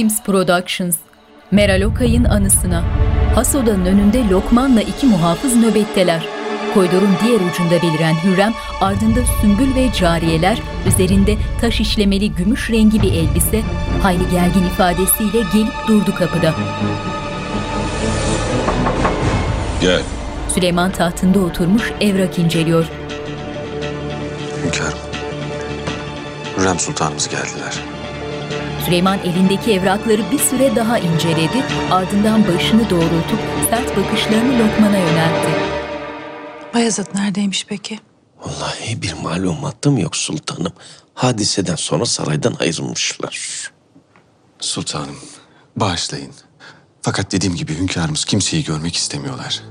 Films Productions, Meral Okay'ın anısına. Has odanın önünde Lokman'la iki muhafız nöbetteler. Koridorun diğer ucunda beliren Hürrem, ardında sümbül ve cariyeler, üzerinde taş işlemeli gümüş rengi bir elbise, hayli gergin ifadesiyle gelip durdu kapıda. Gel. Süleyman tahtında oturmuş evrak inceliyor. Hünkârım. Hürrem Sultanımız geldiler. Süleyman elindeki evrakları bir süre daha inceledi, ardından başını doğrultup sert bakışlarını Lokman'a yöneltti. Bayezid neredeymiş peki? Vallahi bir malumatım yok sultanım. Hadiseden sonra saraydan ayrılmışlar. Sultanım, bağışlayın. Fakat dediğim gibi hünkârımız kimseyi görmek istemiyorlar.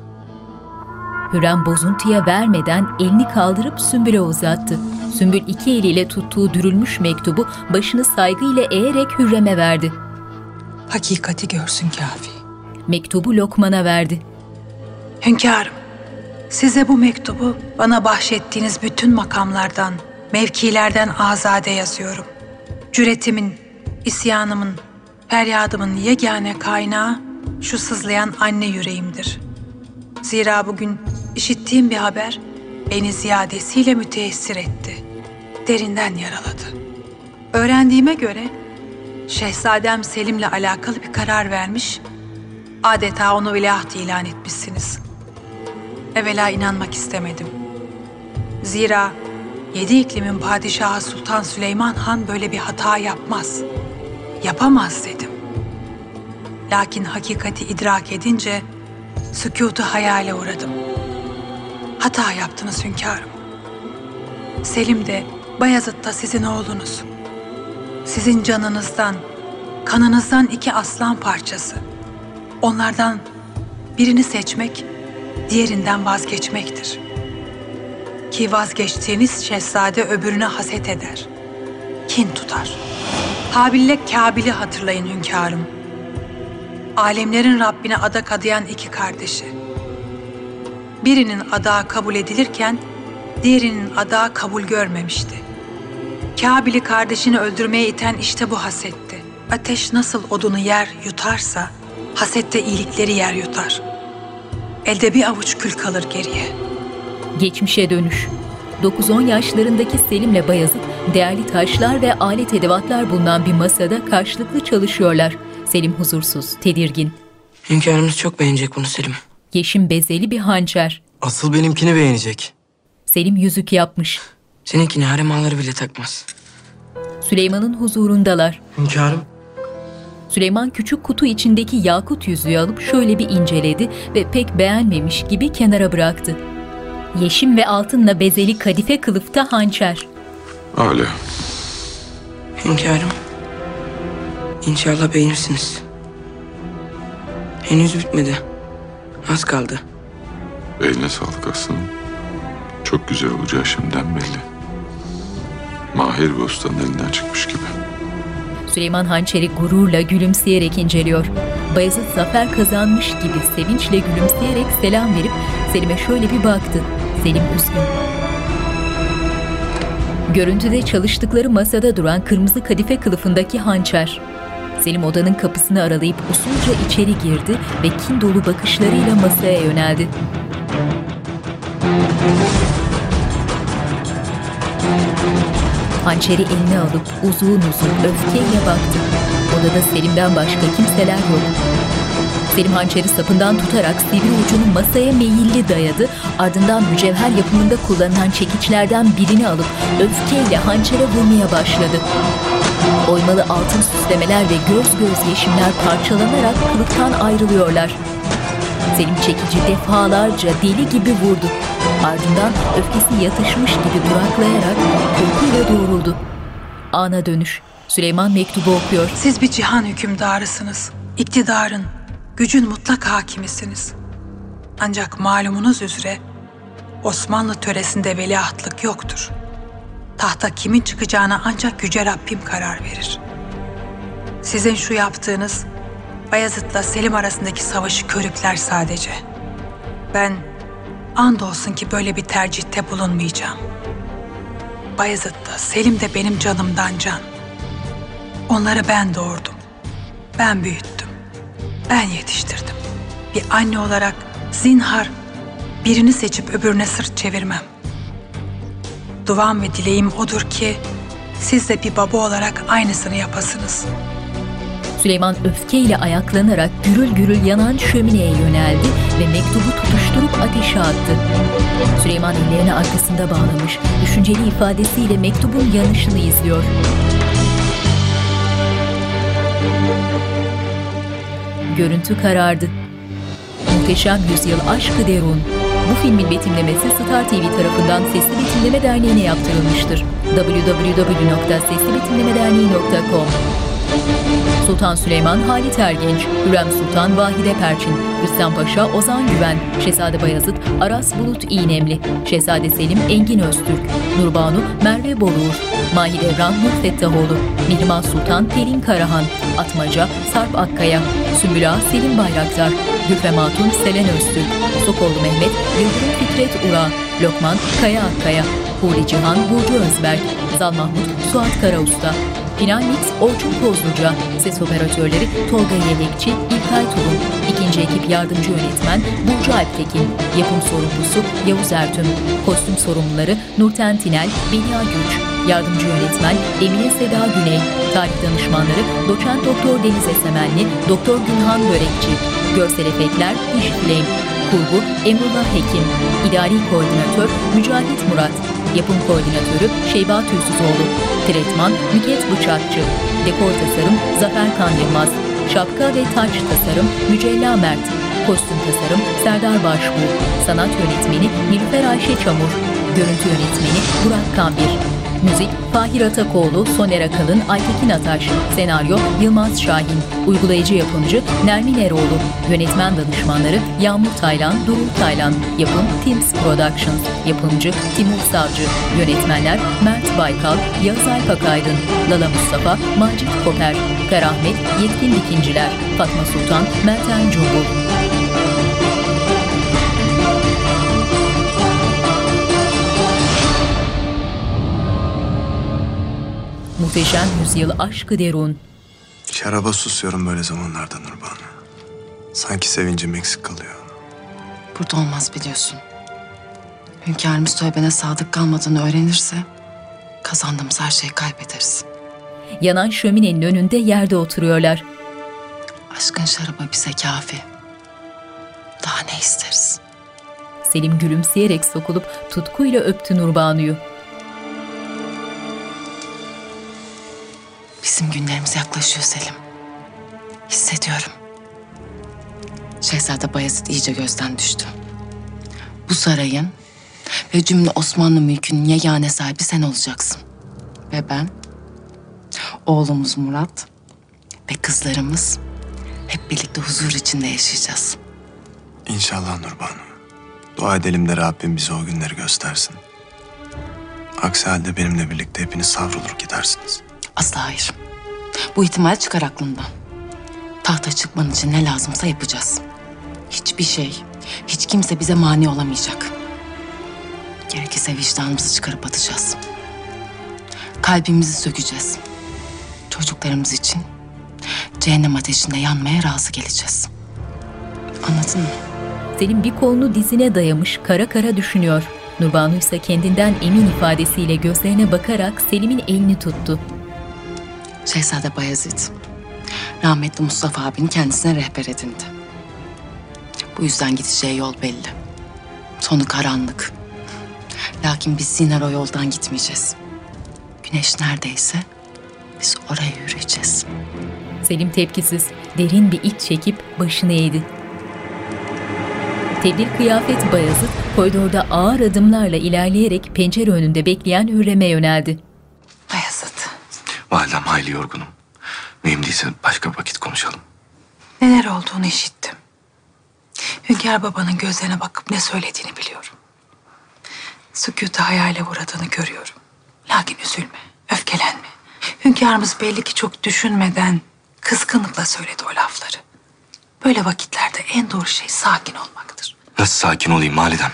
Hürrem bozuntuya vermeden elini kaldırıp Sümbül'e uzattı. Sümbül iki eliyle tuttuğu dürülmüş mektubu başını saygıyla eğerek Hürrem'e verdi. Hakikati görsün kafi. Mektubu Lokman'a verdi. Hünkârım, size bu mektubu bana bahşettiğiniz bütün makamlardan, mevkilerden azade yazıyorum. Cüretimin, isyanımın, feryadımın yegane kaynağı şu sızlayan anne yüreğimdir. Zira bugün işittiğim bir haber beni ziyadesiyle müteessir etti. Derinden yaraladı. Öğrendiğime göre Şehzadem Selim'le alakalı bir karar vermiş, adeta onu veliaht ilan etmişsiniz. Evvela inanmak istemedim. Zira yedi iklimin padişahı Sultan Süleyman Han böyle bir hata yapmaz. Yapamaz dedim. Lakin hakikati idrak edince sükutu hayale uğradım. Hata yaptınız hünkârım. Selim de Bayezid da sizin oğlunuz. Sizin canınızdan, kanınızdan iki aslan parçası. Onlardan birini seçmek, diğerinden vazgeçmektir. Ki vazgeçtiğiniz şehzade öbürüne haset eder. Kin tutar. Habil'le Kabil'i hatırlayın hünkârım. Alemlerin Rabbine adak adayan iki kardeşi. Birinin adağı kabul edilirken diğerinin adağı kabul görmemişti. Kabil'i kardeşini öldürmeye iten işte bu hasetti. Ateş nasıl odunu yer yutarsa, hasette iyilikleri yer yutar. Elde bir avuç kül kalır geriye. Geçmişe dönüş. 9-10 yaşlarındaki Selim'le Bayezid değerli taşlar ve alet edevatlar bulunan bir masada karşılıklı çalışıyorlar. Selim huzursuz, tedirgin. Hünkârımız çok beğenecek bunu Selim. Yeşim bezeli bir hançer. Asıl benimkini beğenecek. Selim yüzük yapmış. Seninkini harem ağları bile takmaz. Süleyman'ın huzurundalar. Hünkârım. Süleyman küçük kutu içindeki yakut yüzüğü alıp şöyle bir inceledi ve pek beğenmemiş gibi kenara bıraktı. Yeşim ve altınla bezeli kadife kılıfta hançer. Öyle. Hünkârım. İnşallah beğenirsiniz. Henüz bitmedi. Az kaldı. Eline sağlık aslanım. Çok güzel olacağı şimdiden belli. Mahir bir ustanın elinden çıkmış gibi. Süleyman hançeri gururla gülümseyerek inceliyor. Bayezid zafer kazanmış gibi sevinçle gülümseyerek selam verip Selim'e şöyle bir baktı. Selim üzgün. Görüntüde çalıştıkları masada duran kırmızı kadife kılıfındaki hançer. Selim odanın kapısını aralayıp usulca içeri girdi ve kin dolu bakışlarıyla masaya yöneldi. Hançeri eline alıp uzun uzun öfkeyle baktı. Odada Selim'den başka kimseler yok. Selim hançeri sapından tutarak sivri ucunu masaya meyilli dayadı. Ardından mücevher yapımında kullanılan çekiçlerden birini alıp öfkeyle hançere vurmaya başladı. Oymalı altın süslemeler ve göz göz yeşimler parçalanarak kılıktan ayrılıyorlar. Selim çekici defalarca deli gibi vurdu. Ardından öfkesi yatışmış gibi duraklayarak korkuyla doğruldu. Ana dönüş. Süleyman mektubu okuyor. Siz bir cihan hükümdarısınız. İktidarın, gücün mutlak hakimisiniz. Ancak malumunuz üzere Osmanlı töresinde veliahtlık yoktur. Tahta kimin çıkacağına ancak Yüce Rabbim karar verir. Sizin şu yaptığınız Bayezid'le Selim arasındaki savaşı körükler sadece. Ben andolsun ki böyle bir tercihte bulunmayacağım. Bayezid de Selim de benim canımdan can. Onları ben doğurdum. Ben büyüttüm. Ben yetiştirdim. Bir anne olarak zinhar birini seçip öbürüne sırt çevirmem. Duam ve dileğim odur ki siz de bir baba olarak aynısını yapasınız. Süleyman öfkeyle ayaklanarak gürül gürül yanan şömineye yöneldi ve mektubu tutuşturup ateşe attı. Süleyman ellerini arkasında bağlamış, düşünceli ifadesiyle mektubun yanışını izliyor. Görüntü karardı. Muhteşem Yüzyıl Aşkı Derun. Bu filmin betimlemesi Star TV tarafından Sesli Betimleme Derneği'ne yaptırılmıştır. www.seslibetimlemederneği.com Sultan Süleyman Halit Ergenç, Hürrem Sultan Vahide Perçin, Rüstem Paşa Ozan Güven, Şehzade Bayezid Aras Bulut İğnemli, Şehzade Selim Engin Öztürk, Nurbanu Merve Boluğur, Mahidevran Nur Fettahoğlu, Mihrimah Sultan Pelin Karahan, Atmaca Sarp Akkaya, Sümbül Ağa Selim Bayraktar, Gülfem Hatun Selen Öztürk, Sokollu Mehmet Yıldırım Fikret Ura, Lokman Kaya Akkaya, Huri Cihan Burcu Özberk, Zal Mahmut Suat Karausta, Final Mix Orçun Kozluca, ses operatörleri Tolga Yelekçi, İlkay Tulum, ikinci ekip yardımcı yönetmen Burcu Alptekin, yapım sorumlusu Yavuz Ertüm, kostüm sorumluları Nurten Tinel, Belia Güç, yardımcı yönetmen Emine Seda Güney, tarih danışmanları Doçent Doktor Deniz Esemenli, Doktor Gülhan Börekçi, görsel efektler Flame, Kurgu Emrullah Hekim, İdari Koordinatör Mücahit Murat, Yapım Koordinatörü Şeyba Tüysüzoğlu, Tretman Nüket Bıçakçı, Dekor Tasarım Zafer Kan Yılmaz, Şapka ve Taç Tasarım Mücella Mert, Kostüm Tasarım Serdar Başbuğ, Sanat Yönetmeni Nilüfer Ayşe Çamur, Görüntü Yönetmeni Burak Kambir, Müzik Fahir Atakoğlu, Soner Akalın, Aytekin Ataş, Senaryo Yılmaz Şahin, Uygulayıcı Yapımcı Nermin Eroğlu, Yönetmen Danışmanları Yağmur Taylan, Durul Taylan, Yapım Teams Productions, Yapımcı Timur Savcı, Yönetmenler Mert Baykal, Yağız Alpakaydın, Lala Mustafa, Macit Koper, Karahmet, Yetkin Dikinciler, Fatma Sultan, Meltem Cumbul. Muhteşem Yüzyıl Aşkı Derun. Şaraba susuyorum böyle zamanlarda Nurbanu. Sanki sevincim eksik kalıyor. Burada olmaz biliyorsun. Hünkârımız tövbene sadık kalmadığını öğrenirse kazandığımız her şeyi kaybederiz. Yanan şöminenin önünde yerde oturuyorlar. Aşkın şarabı bize kafi. Daha ne isteriz? Selim gülümseyerek sokulup tutkuyla öptü Nurbanu'yu. Bizim günlerimiz yaklaşıyor Selim. Hissediyorum. Şehzade Bayezid iyice gözden düştü. Bu sarayın ve cümle Osmanlı mülkünün yegane sahibi sen olacaksın. Ve ben, oğlumuz Murat ve kızlarımız hep birlikte huzur içinde yaşayacağız. İnşallah Nurbanu. Dua edelim de Rabbim bize o günleri göstersin. Aksi halde benimle birlikte hepiniz savrulur gidersiniz. Asla hayır. Bu ihtimal çıkar aklından. Tahta çıkman için ne lazımsa yapacağız. Hiçbir şey, hiç kimse bize mani olamayacak. Gerekirse vicdanımızı çıkarıp atacağız. Kalbimizi sökeceğiz. Çocuklarımız için cehennem ateşinde yanmaya razı geleceğiz. Anladın mı? Selim bir kolunu dizine dayamış kara kara düşünüyor. Nurbanu ise kendinden emin ifadesiyle gözlerine bakarak Selim'in elini tuttu. Şehzade Bayezid, rahmetli Mustafa abinin kendisine rehber edindi. Bu yüzden gideceği yol belli. Sonu karanlık. Lakin biz Sinar o yoldan gitmeyeceğiz. Güneş neredeyse biz oraya yürüyeceğiz. Selim tepkisiz, derin bir iç çekip başını eğdi. Tedbir kıyafet Bayezid koridorda ağır adımlarla ilerleyerek pencere önünde bekleyen Hürrem'e yöneldi. Bayezid, Validem hayli yorgunum. Mühim değilse başka vakit konuşalım. neler olduğunu işittim. Hünkâr babanın gözlerine bakıp ne söylediğini biliyorum. Sükuta hayale uğradığını görüyorum. Lakin üzülme, öfkelenme. Hünkârımız belli ki çok düşünmeden kızgınlıkla söyledi o lafları. Böyle vakitlerde en doğru şey sakin olmaktır. Nasıl sakin olayım validem?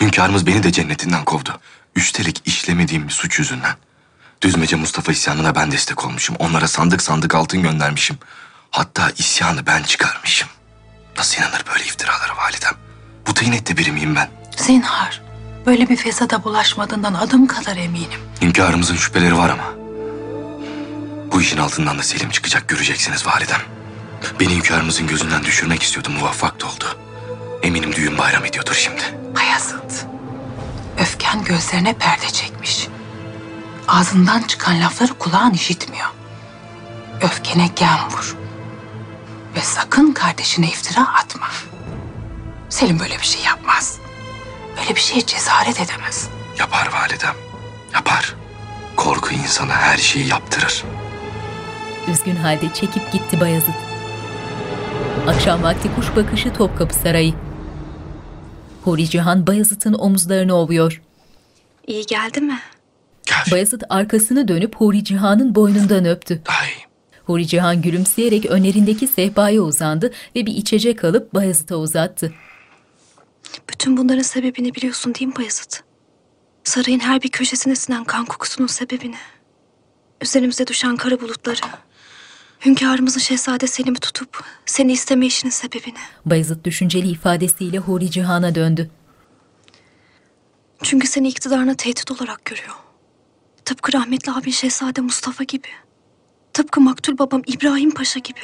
Hünkârımız beni de cennetinden kovdu. Üstelik işlemediğim bir suç yüzünden. Düzmece Mustafa isyanına ben destek olmuşum. Onlara sandık sandık altın göndermişim. Hatta isyanı ben çıkarmışım. Nasıl inanır böyle iftiralara validem? Bu tıynette biri miyim ben? Zinhar, böyle bir fesada bulaşmadığından adım kadar eminim. Hünkârımızın şüpheleri var ama. Bu işin altından da Selim çıkacak göreceksiniz validem. Beni hünkârımızın gözünden düşürmek istiyordu muvaffak da oldu. Eminim düğün bayram ediyordur şimdi. Bayezid, öfken gözlerine perde çekmiş. Ağzından çıkan lafları kulağın işitmiyor. Öfkene gem vur. Ve sakın kardeşine iftira atma. Selim böyle bir şey yapmaz. Böyle bir şeye cesaret edemez. Yapar validem. Yapar. Korku insana her şeyi yaptırır. Üzgün halde çekip gitti Bayezid. Akşam vakti kuş bakışı Topkapı Sarayı. Huri Cihan Bayezid'in omuzlarını ovuyor. İyi geldi mi? Gel. Bayezid arkasını dönüp Huri Cihan'ın boynundan öptü. İyi. Huri Cihan gülümseyerek önlerindeki sehpaya uzandı ve bir içecek alıp Bayezid'e uzattı. Bütün bunların sebebini biliyorsun değil mi Bayezid? Sarayın her bir köşesine sinen kan kokusunun sebebini. Üzerimize düşen kara bulutları. Hünkârımızın şehzade Selim'i tutup seni isteme işinin sebebini. Bayezid düşünceli ifadesiyle Huri Cihan'a döndü. Çünkü seni iktidarına tehdit olarak görüyor. Tıpkı rahmetli abin şehzade Mustafa gibi. Tıpkı maktul babam İbrahim Paşa gibi.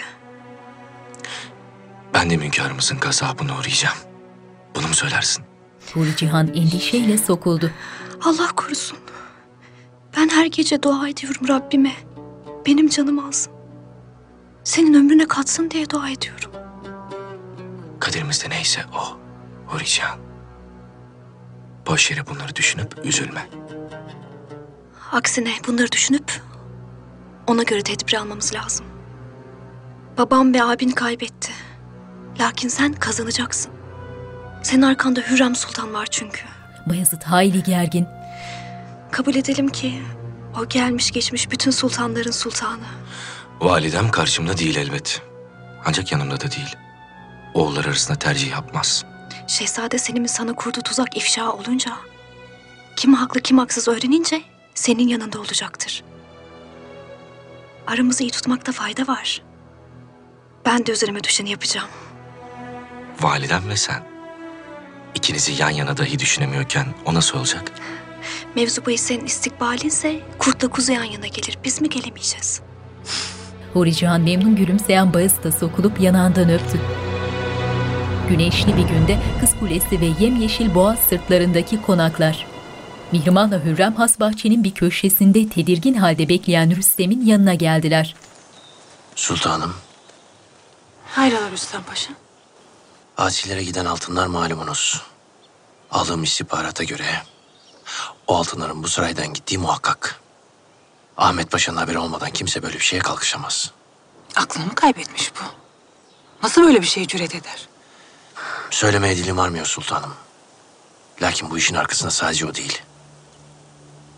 Ben de hünkârımızın gazabına uğrayacağım. Bunu mu söylersin? Huri Cihan endişeyle sokuldu. Allah korusun. Ben her gece dua ediyorum Rabbime. Benim canım alsın. Senin ömrüne katsın diye dua ediyorum. Kaderimizde neyse o. Uğrayacağım. Boş yere bunları düşünüp üzülme. Aksine bunları düşünüp ona göre tedbir almamız lazım. Babam ve abin kaybetti. Lakin sen kazanacaksın. Senin arkanda Hürrem Sultan var çünkü. Bayezid hayli gergin. Kabul edelim ki o gelmiş geçmiş bütün sultanların sultanı. Validem karşımda değil elbet. Ancak yanımda da değil. Oğullar arasında tercih yapmaz. Şehzade Selim'in sana kurduğu tuzak ifşa olunca, kim haklı kim haksız öğrenince senin yanında olacaktır. Aramızı iyi tutmakta fayda var. Ben de üzerime düşeni yapacağım. Validem ve sen. İkinizi yan yana dahi düşünemiyorken o nasıl olacak? Mevzu bahis senin istikbalinse kurtla kuzu yan yana gelir. Biz mi gelemeyeceğiz? Huri Cihan memnun gülümseyen Bayezid'e sokulup yanağından öptü. Güneşli bir günde Kız Kulesi ve yemyeşil boğaz sırtlarındaki konaklar. Mihrimah'la Hürrem has bahçenin bir köşesinde tedirgin halde bekleyen Rüstem'in yanına geldiler. Sultanım, Hayrola Rüstem Paşa? Asilere giden altınlar malumunuz. Aldığım istihbarata göre o altınların bu saraydan gittiği muhakkak. Ahmet Paşa'nın haberi olmadan kimse böyle bir şeye kalkışamaz. Aklını mı kaybetmiş bu? Nasıl böyle bir şeye cüret eder? Söylemeye dilim varmıyor sultanım. Lakin bu işin arkasında sadece o değil.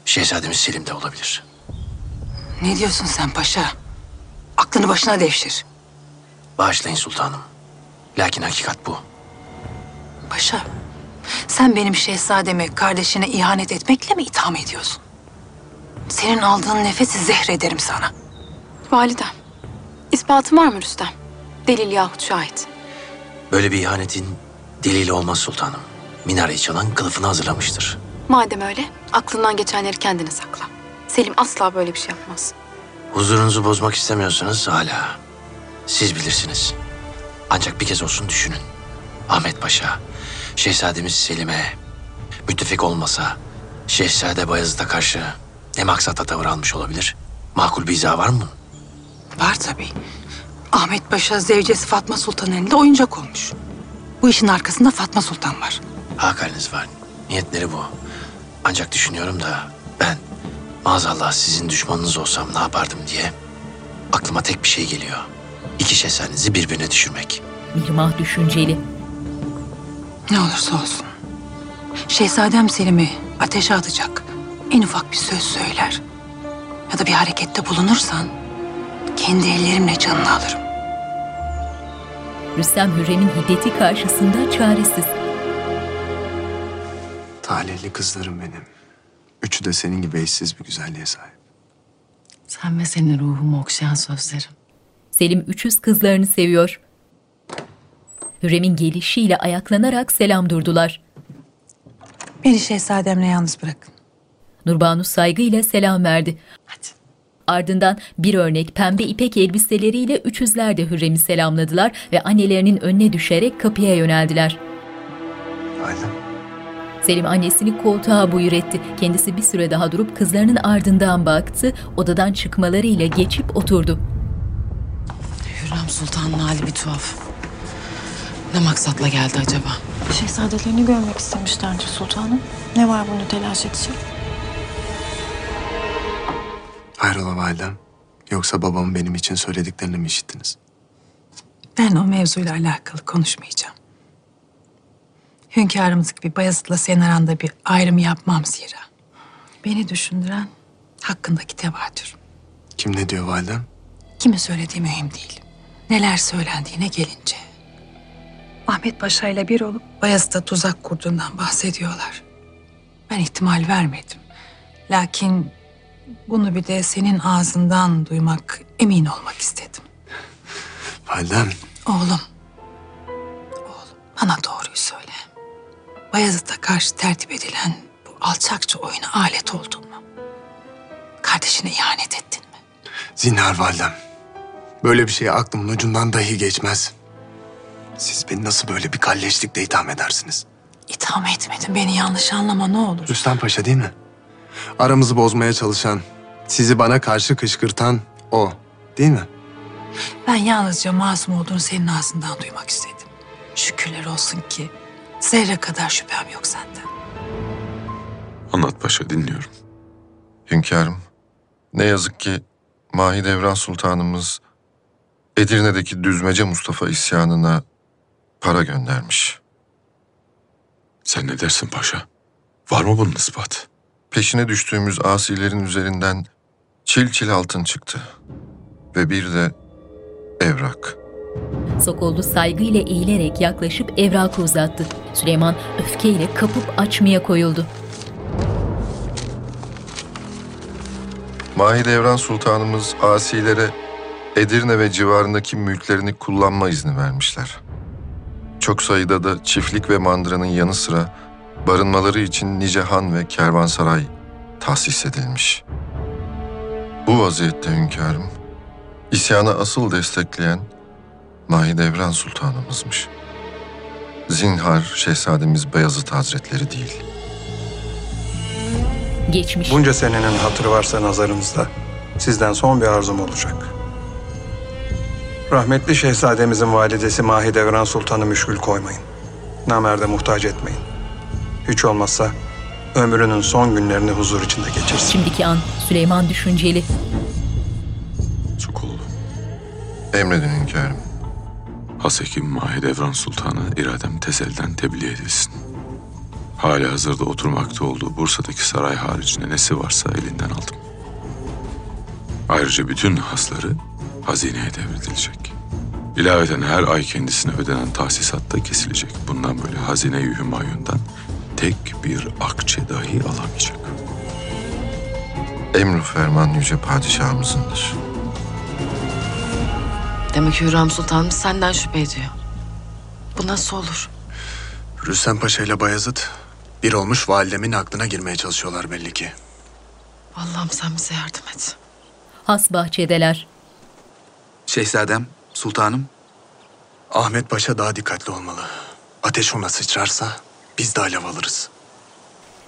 Şehzademiz Selim de olabilir. Ne diyorsun sen paşa? Aklını başına devşir. Bağışlayın sultanım. Lakin hakikat bu. Paşa, sen benim şehzademi kardeşine ihanet etmekle mi itham ediyorsun? Senin aldığın nefesi zehrederim sana. Validem, ispatın var mı Rüstem? Delil yahut şahit. Böyle bir ihanetin delili olmaz sultanım. Minareyi çalan kılıfını hazırlamıştır. Madem öyle, aklından geçenleri kendine sakla. Selim asla böyle bir şey yapmaz. Huzurunuzu bozmak istemiyorsanız hala. Siz bilirsiniz. Ancak bir kez olsun düşünün. Ahmet Paşa, Şehzademiz Selim'e müttefik olmasa Şehzade Bayezid'e karşı ne maksata tavır almış olabilir? Makul bir izah var mı? Var tabii. Ahmet Paşa zevcesi Fatma Sultan elinde oyuncak olmuş. Bu işin arkasında Fatma Sultan var. Hakaliniz var. Niyetleri bu. Ancak düşünüyorum da ben maazallah sizin düşmanınız olsam ne yapardım diye aklıma tek bir şey geliyor. İki şehzadenizi birbirine düşürmek. Mihrimah düşünceli. Ne olursa olsun. Şehzadem Selim'i ateşe atacak en ufak bir söz söyler ya da bir harekette bulunursan kendi ellerimle canını alırım. Rüstem Hürrem'in hiddeti karşısında çaresiz. Talihli kızlarım benim. Üçü de senin gibi eşsiz bir güzelliğe sahip. Sen ve senin ruhumu okşayan sözlerin. Selim 300 kızlarını seviyor. Hürrem'in gelişiyle ayaklanarak selam durdular. Beni şehzademle yalnız bırakın. Nurbanu saygıyla selam verdi. Hadi. Ardından bir örnek pembe ipek elbiseleriyle üçüzler de Hürrem'i selamladılar ve annelerinin önüne düşerek kapıya yöneldiler. Validem. Selim annesini koltuğa buyur etti. Kendisi bir süre daha durup kızlarının ardından baktı. Odadan çıkmalarıyla geçip oturdu. Hürrem Sultan'ın hali bir tuhaf. Ne maksatla geldi acaba? Şehzadelerini görmek istemişlerdir sultanım. Ne var bunu telaş edecek? Hayrola validem? Yoksa babamın benim için söylediklerini mi işittiniz? Ben o mevzuyla alakalı konuşmayacağım. Hünkârımız gibi Bayezid'le senin aranda bir ayrım yapmam zira. Beni düşündüren hakkındaki tevatür. Kim ne diyor validem? Kimi söylediği mühim değil. Neler söylendiğine gelince. Ahmet Paşa ile bir olup Bayezid'e tuzak kurduğundan bahsediyorlar. Ben ihtimal vermedim. Lakin bunu bir de senin ağzından duymak, emin olmak istedim. Validem. Oğlum. Oğlum bana doğruyu söyle. Bayezid'e karşı tertip edilen bu alçakça oyuna alet oldun mu? Kardeşine ihanet ettin mi? Zinhar validem. Böyle bir şey aklımın ucundan dahi geçmez. Siz beni nasıl böyle bir kalleşlikle itham edersiniz? İtham etmedim. Beni yanlış anlama ne olur. Rüstem Paşa değil mi? Aramızı bozmaya çalışan, sizi bana karşı kışkırtan o. Değil mi? Ben yalnızca masum olduğunu senin ağzından duymak istedim. Şükürler olsun ki zerre kadar şüphem yok senden. Anlat paşa dinliyorum. Hünkârım, ne yazık ki Mahidevran Sultanımız Edirne'deki Düzmece Mustafa isyanına para göndermiş. Sen ne dersin paşa? Var mı bunun ispatı? Peşine düştüğümüz asilerin üzerinden çil çil altın çıktı. Ve bir de evrak. Sokollu saygıyla eğilerek yaklaşıp evrakı uzattı. Süleyman öfkeyle kapıp açmaya koyuldu. Mahidevran Sultanımız asilere Edirne ve civarındaki mülklerini kullanma izni vermişler. Çok sayıda da çiftlik ve mandıranın yanı sıra barınmaları için nice han ve kervansaray tahsis edilmiş. Bu vaziyette hünkârım, isyanı asıl destekleyen Mahidevran Sultanımızmış. Zinhar Şehzademiz Beyazıt Hazretleri değil. Geçmiş. Bunca senenin hatırı varsa nazarınızda sizden son bir arzum olacak. Rahmetli şehzademizin validesi Mahidevran Sultan'ı müşkül koymayın. Namerde muhtaç etmeyin. Hiç olmazsa ömrünün son günlerini huzur içinde geçirsin. Şimdiki an Süleyman düşünceli. Çukullu. Emredin hünkârım. Hasekim Mahidevran Sultanı iradem tezelden tebliğ edilsin. Hali hazırda oturmakta olduğu Bursa'daki saray haricinde nesi varsa elinden aldım. Ayrıca bütün hasları hazineye devredilecek. İlaveten her ay kendisine ödenen tahsisat da kesilecek. Bundan böyle hazine-i hümayundan tek bir akçe dahi alamayacak. Emru ferman yüce padişahımızındır. Demek Hürrem Sultanımız senden şüphe ediyor. Bu nasıl olur? Rüstem Paşa ile Bayezid bir olmuş validemin aklına girmeye çalışıyorlar belli ki. Allah'ım sen bize yardım et. Has bahçedeler. Şehzadem, sultanım. Ahmet Paşa daha dikkatli olmalı. Ateş ona sıçrarsa biz de alev alırız.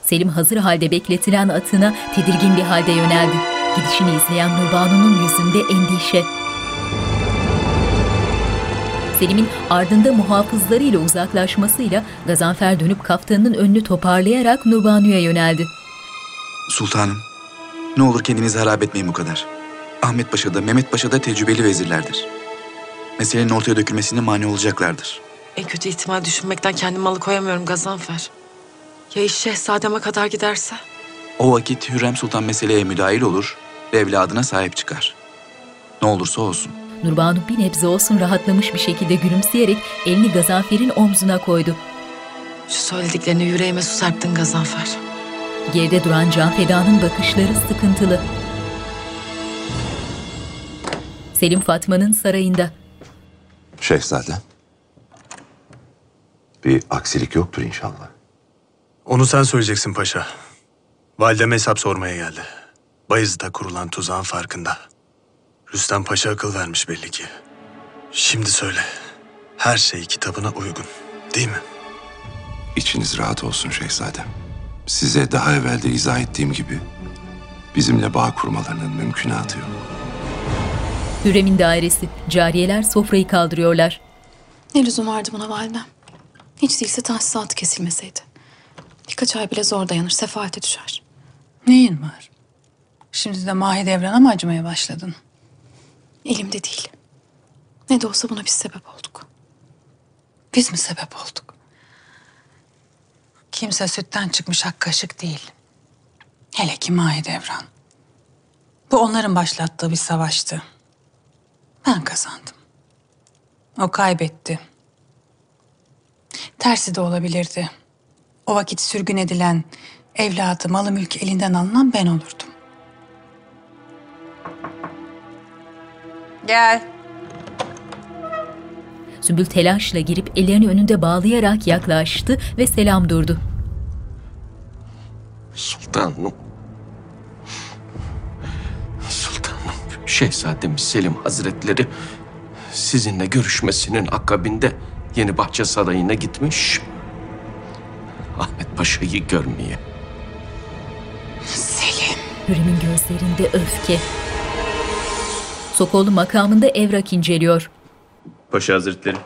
Selim hazır halde bekletilen atına tedirgin bir halde yöneldi. Gidişini izleyen Nurbanu'nun yüzünde endişe. Selim'in ardında muhafızlarıyla uzaklaşmasıyla Gazanfer dönüp kaftanının önünü toparlayarak Nurbanu'ya yöneldi. Sultanım, ne olur kendinizi harap etmeyin bu kadar. Ahmet Paşa da Mehmet Paşa da tecrübeli vezirlerdir. Meselenin ortaya dökülmesine mani olacaklardır. En kötü ihtimal düşünmekten kendimi alıkoyamıyorum Gazanfer. Ya iş şehzademe kadar giderse? O vakit Hürrem Sultan meseleye müdahil olur ve evladına sahip çıkar. Ne olursa olsun. Nurbanu bir nebze olsun rahatlamış bir şekilde gülümseyerek elini Gazanfer'in omzuna koydu. Şu söylediklerini yüreğime su serptin Gazanfer. Geride duran Can Feda'nın bakışları sıkıntılı. Selim Fatma'nın sarayında. Şehzade. Bir aksilik yoktur inşallah. Onu sen söyleyeceksin paşa. Validem hesap sormaya geldi. Bayezid'e kurulan tuzağın farkında. Rüstem Paşa akıl vermiş belli ki. Şimdi söyle. Her şey kitabına uygun. Değil mi? İçiniz rahat olsun şehzadem. Size daha evvel de izah ettiğim gibi bizimle bağ kurmalarının mümkünatı yok. Hürrem'in dairesi. Cariyeler sofrayı kaldırıyorlar. Ne lüzum vardı buna validem? Hiç değilse tahsisatı kesilmeseydi. Birkaç ay bile zor dayanır, sefalete düşer. Neyin var? Şimdi de Mahidevran'a mı acımaya başladın? Elimde değil. Ne de olsa buna biz sebep olduk. Biz mi sebep olduk? Kimse sütten çıkmış ak kaşık değil. Hele ki Mahidevran. Bu onların başlattığı bir savaştı. Ben kazandım. O kaybetti. Tersi de olabilirdi. O vakit sürgün edilen, evladı, malı mülkü elinden alınan ben olurdum. Gel. Sümbül telaşla girip ellerini önünde bağlayarak yaklaştı ve selam durdu. Sultanım. Sultanım, Şehzademiz Selim Hazretleri sizinle görüşmesinin akabinde Yeni Bahçe Sarayı'na gitmiş. Ahmet Paşa'yı görmeye. Selim. Hürrem'in gözlerinde öfke. Sokollu makamında evrak inceliyor. Paşa Hazretleri.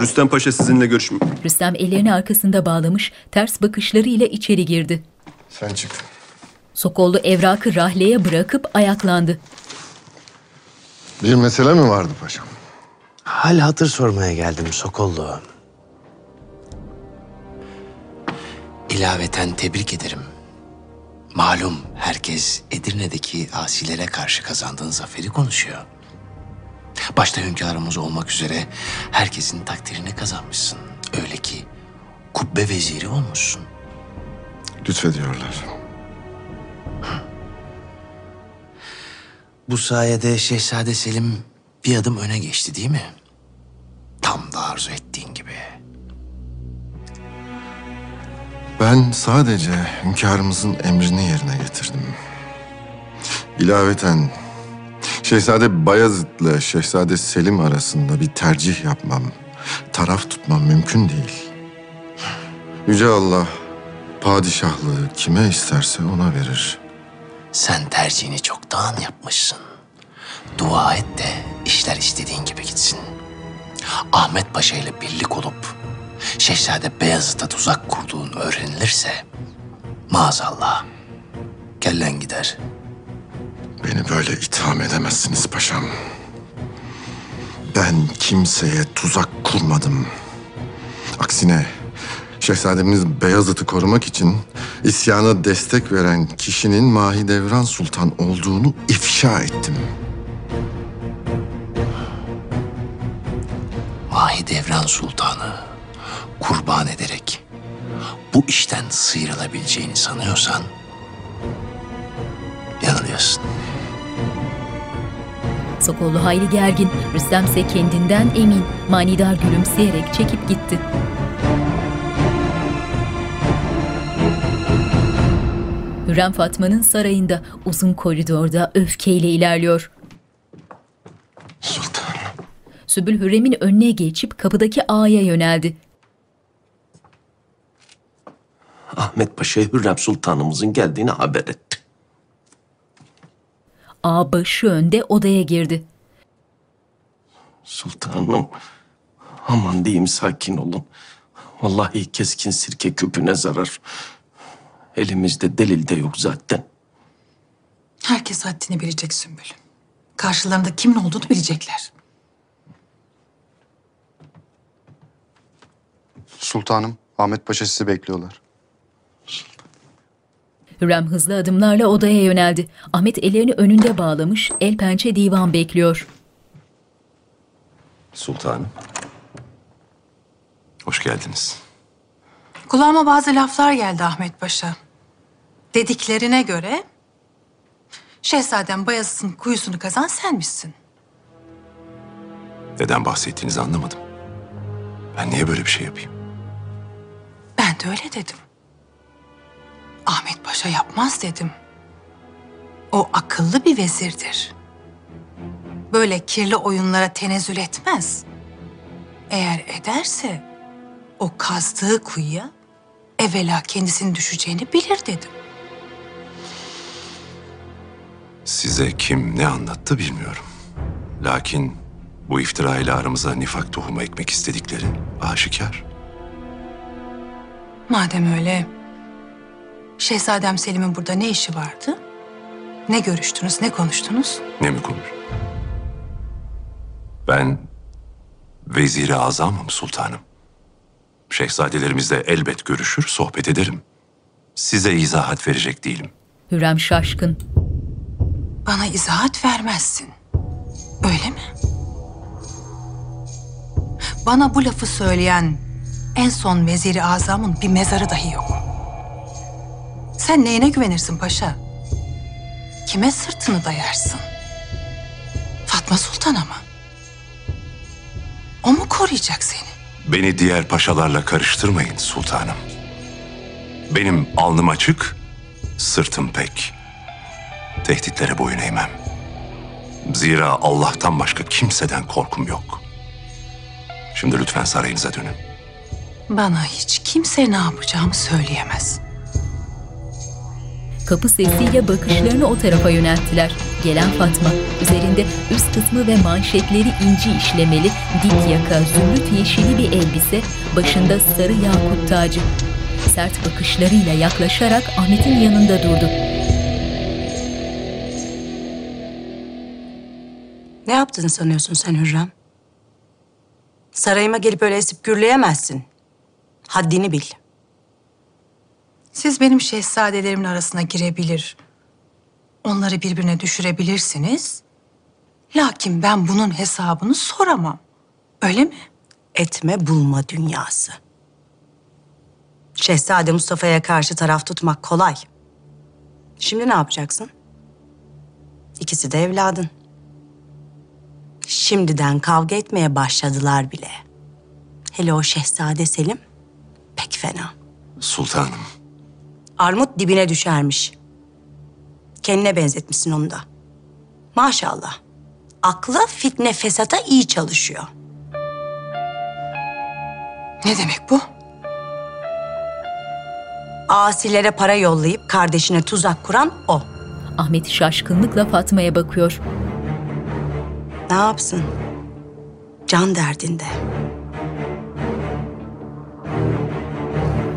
Rüstem Paşa sizinle görüşmüyor. Rüstem ellerini arkasında bağlamış, ters bakışlarıyla içeri girdi. Sen çık. Sokollu evrakı rahleye bırakıp ayaklandı. Bir mesele mi vardı paşam? Hal hatır sormaya geldim Sokollu. İlaveten tebrik ederim. Malum herkes Edirne'deki asilere karşı kazandığın zaferi konuşuyor. Başta hünkârımız olmak üzere herkesin takdirini kazanmışsın. Öyle ki kubbe veziri olmuşsun. Lütfediyorlar. Bu sayede Şehzade Selim bir adım öne geçti değil mi? Tam da arzu ettiğin gibi. Ben sadece hünkârımızın emrini yerine getirdim. İlaveten Şehzade Bayezid'le Şehzade Selim arasında bir tercih yapmam, taraf tutmam mümkün değil. Yüce Allah padişahlığı kime isterse ona verir. Sen tercihini çoktan yapmışsın. Dua et de işler istediğin gibi gitsin. Ahmet Paşa ile birlik olup Şehzade Beyazıt'a tuzak kurduğun öğrenilirse maazallah kellen gider. Beni böyle itham edemezsiniz paşam. Ben kimseye tuzak kurmadım. Aksine Şehzademiz Beyazıt'ı korumak için isyana destek veren kişinin Mahidevran Sultan olduğunu ifşa ettim. Mahidevran Sultanı kurban ederek bu işten sıyrılabileceğini sanıyorsan yanılıyorsun. Sokollu hayli gergin, Rüstem ise kendinden emin, manidar gülümseyerek çekip gitti. Hürrem Fatma'nın sarayında uzun koridorda öfkeyle ilerliyor. Sultanım. Sübül Hürrem'in önüne geçip kapıdaki ağaya yöneldi. Ahmet Paşa'ya Hürrem Sultanımızın geldiğini haber etti. Ağa başı önde odaya girdi. Sultanım, aman diyeyim sakin olun. Vallahi keskin sirke küpüne zarar. Elimizde delil de yok zaten. Herkes haddini bilecek Sümbül. Karşılarında kimin olduğunu bilecekler. Sultanım, Ahmet Paşa sizi bekliyorlar. Hürrem hızlı adımlarla odaya yöneldi. Ahmet ellerini önünde bağlamış, el pençe divan bekliyor. Sultanım. Hoş geldiniz. Kulağıma bazı laflar geldi Ahmet Paşa. Dediklerine göre Şehzadem Bayezid'in kuyusunu kazan sen misin? Neden bahsettiğinizi anlamadım. Ben niye böyle bir şey yapayım? Ben de öyle dedim. Ahmet Paşa yapmaz dedim. O akıllı bir vezirdir. Böyle kirli oyunlara tenezzül etmez. Eğer ederse o kazdığı kuyuya evvela kendisinin düşeceğini bilir dedim. Size kim ne anlattı bilmiyorum. Lakin bu iftira ile aramıza nifak tohumu ekmek istedikleri aşikar. Madem öyle, Şehzadem Selim'in burada ne işi vardı? Ne görüştünüz, ne konuştunuz? Ne mi konuş? Ben veziri azamım sultanım. Şehzadelerimizle elbet görüşür, sohbet ederim. Size izahat verecek değilim. Hürrem şaşkın. Bana izahat vermezsin. Öyle mi? Bana bu lafı söyleyen en son veziri azamın bir mezarı dahi yok. Sen neyine güvenirsin paşa? Kime sırtını dayarsın? Fatma Sultan'a mı? O mu koruyacak seni? Beni diğer paşalarla karıştırmayın sultanım. Benim alnım açık, sırtım pek. Tehditlere boyun eğmem. Zira Allah'tan başka kimseden korkum yok. Şimdi lütfen sarayınıza dönün. Bana hiç kimse ne yapacağımı söyleyemez. Kapı sesiyle bakışlarını o tarafa yönelttiler. Gelen Fatma, üzerinde üst kısmı ve manşetleri inci işlemeli, dik yaka, zümrüt yeşili bir elbise, başında sarı yakut tacı. Sert bakışlarıyla yaklaşarak Ahmet'in yanında durdu. Ne yaptığını sanıyorsun sen Hürrem? Sarayıma gelip öyle esip gürleyemezsin. Haddini bil. Siz benim şehzadelerimin arasına girebilir, onları birbirine düşürebilirsiniz. Lakin ben bunun hesabını soramam. Öyle mi? Etme bulma dünyası. Şehzade Mustafa'ya karşı taraf tutmak kolay. Şimdi ne yapacaksın? İkisi de evladın. Şimdiden kavga etmeye başladılar bile. Hele o Şehzade Selim pek fena. Sultanım, Armut dibine düşermiş. Kendine benzetmişsin onu da. Maşallah. Aklı fitne fesata iyi çalışıyor. Ne demek bu? Asilere para yollayıp kardeşine tuzak kuran o. Ahmet şaşkınlıkla Fatma'ya bakıyor. Ne yapsın? Can derdinde.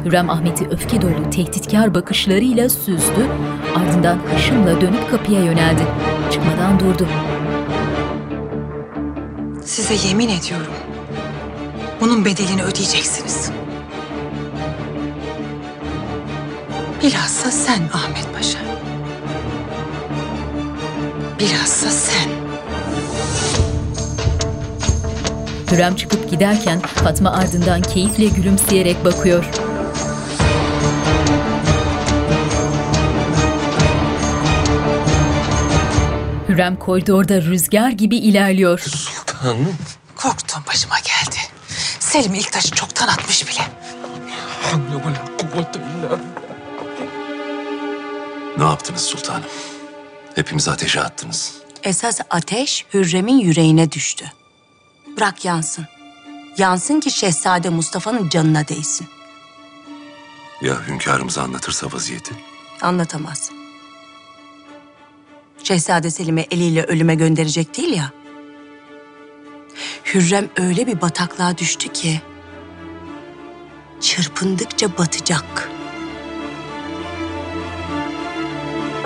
Hürrem Ahmet'i öfke dolu, tehditkar bakışlarıyla süzdü, ardından hışımla dönüp kapıya yöneldi. Çıkmadan durdu. Size yemin ediyorum. Bunun bedelini ödeyeceksiniz. Bilhassa sen Ahmet Paşa. Bilhassa sen. Hürrem çıkıp giderken Fatma ardından keyifle gülümseyerek bakıyor. Hürrem koridorda rüzgar gibi ilerliyor. Sultanım. Korktuğum başıma geldi. Selim ilk taşı çoktan atmış bile. ne yaptınız sultanım? Hepimizi ateşe attınız. Esas ateş Hürrem'in yüreğine düştü. Bırak yansın. Yansın ki Şehzade Mustafa'nın canına değsin. Ya hünkârımıza anlatırsa vaziyeti? Anlatamaz. Şehzade Selim'i eliyle ölüme gönderecek değil ya. Hürrem öyle bir bataklığa düştü ki... ...çırpındıkça batacak.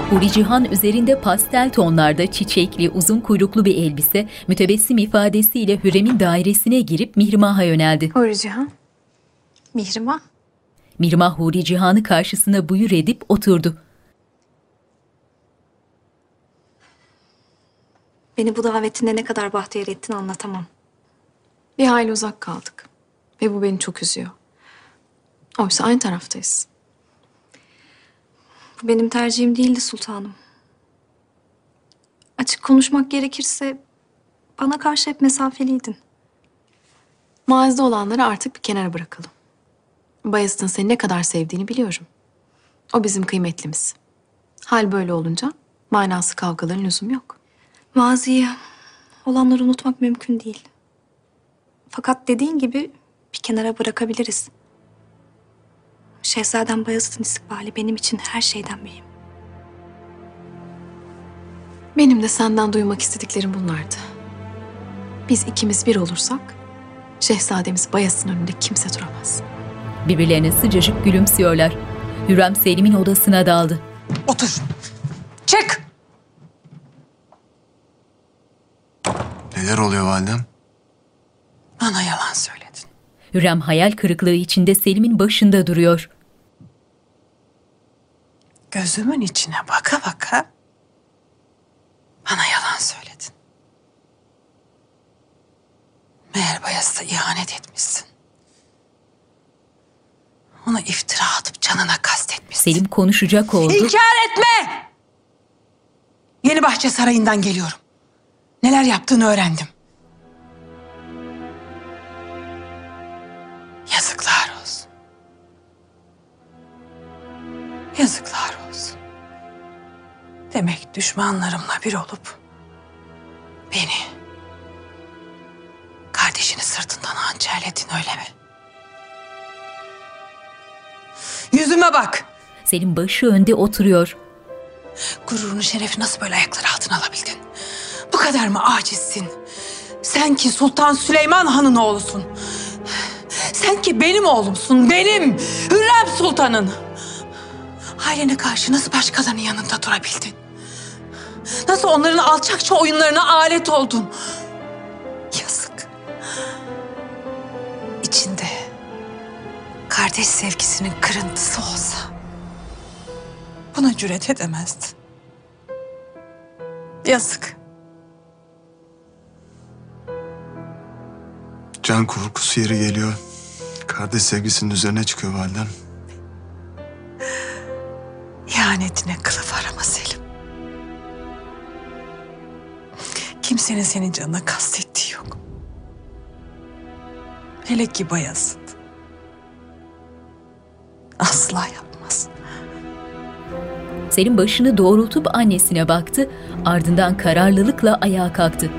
Huri Cihan üzerinde pastel tonlarda çiçekli, uzun kuyruklu bir elbise, mütebessim ifadesiyle Hürrem'in dairesine girip Mihrimah'a yöneldi. Huri Cihan. Mihrimah. Mihrimah Huri Cihan'ı karşısına buyur edip oturdu. Beni bu davetinde ne kadar bahtiyar ettin anlatamam. Bir hayli uzak kaldık. Ve bu beni çok üzüyor. Oysa aynı taraftayız. Bu benim tercihim değildi sultanım. Açık konuşmak gerekirse bana karşı hep mesafeliydin. Mazide olanları artık bir kenara bırakalım. Bayezid'in seni ne kadar sevdiğini biliyorum. O bizim kıymetlimiz. Hal böyle olunca manası kavgaların lüzum yok. Maziyi, olanları unutmak mümkün değil. Fakat dediğin gibi bir kenara bırakabiliriz. Şehzadem Bayezid'in istikbali benim için her şeyden mühim. Benim de senden duymak istediklerim bunlardı. Biz ikimiz bir olursak şehzademiz Bayezid'in önünde kimse duramaz. Birbirlerine sıcacık gülümsüyorlar. Hürrem Selim'in odasına daldı. Otur. Çık. Neler oluyor validem? Bana yalan söyledin. Hürrem hayal kırıklığı içinde Selim'in başında duruyor. Gözümün içine baka baka bana yalan söyledin. Meğer Bayezid'e ihanet etmişsin. Ona iftira atıp canına kastetmişsin. Selim konuşacak oldu. İnkar etme! Yeni Bahçe Sarayı'ndan geliyorum. Neler yaptığını öğrendim. Yazıklar olsun. Yazıklar olsun. Demek düşmanlarımla bir olup beni kardeşini sırtından hançerledin öyle mi? Yüzüme bak. Selim başı önde oturuyor. Gururunu şerefi nasıl böyle ayaklar altına alabildin? Bu kadar mı acizsin? Sen ki Sultan Süleyman Han'ın oğlusun. Sen ki benim oğlumsun, benim. Hürrem Sultan'ın. Ailene karşı nasıl başkalarının yanında durabildin? Nasıl onların alçakça oyunlarına alet oldun? Yazık. İçinde kardeş sevgisinin kırıntısı olsa buna cüret edemezdin. Yazık. Can korkusu yeri geliyor. Kardeş sevgisinin üzerine çıkıyor validem. İhanetine kılıf arama Selim. Kimsenin senin canına kastettiği yok. Hele ki Bayezid. Asla yapmaz. Selim başını doğrultup annesine baktı. Ardından kararlılıkla ayağa kalktı.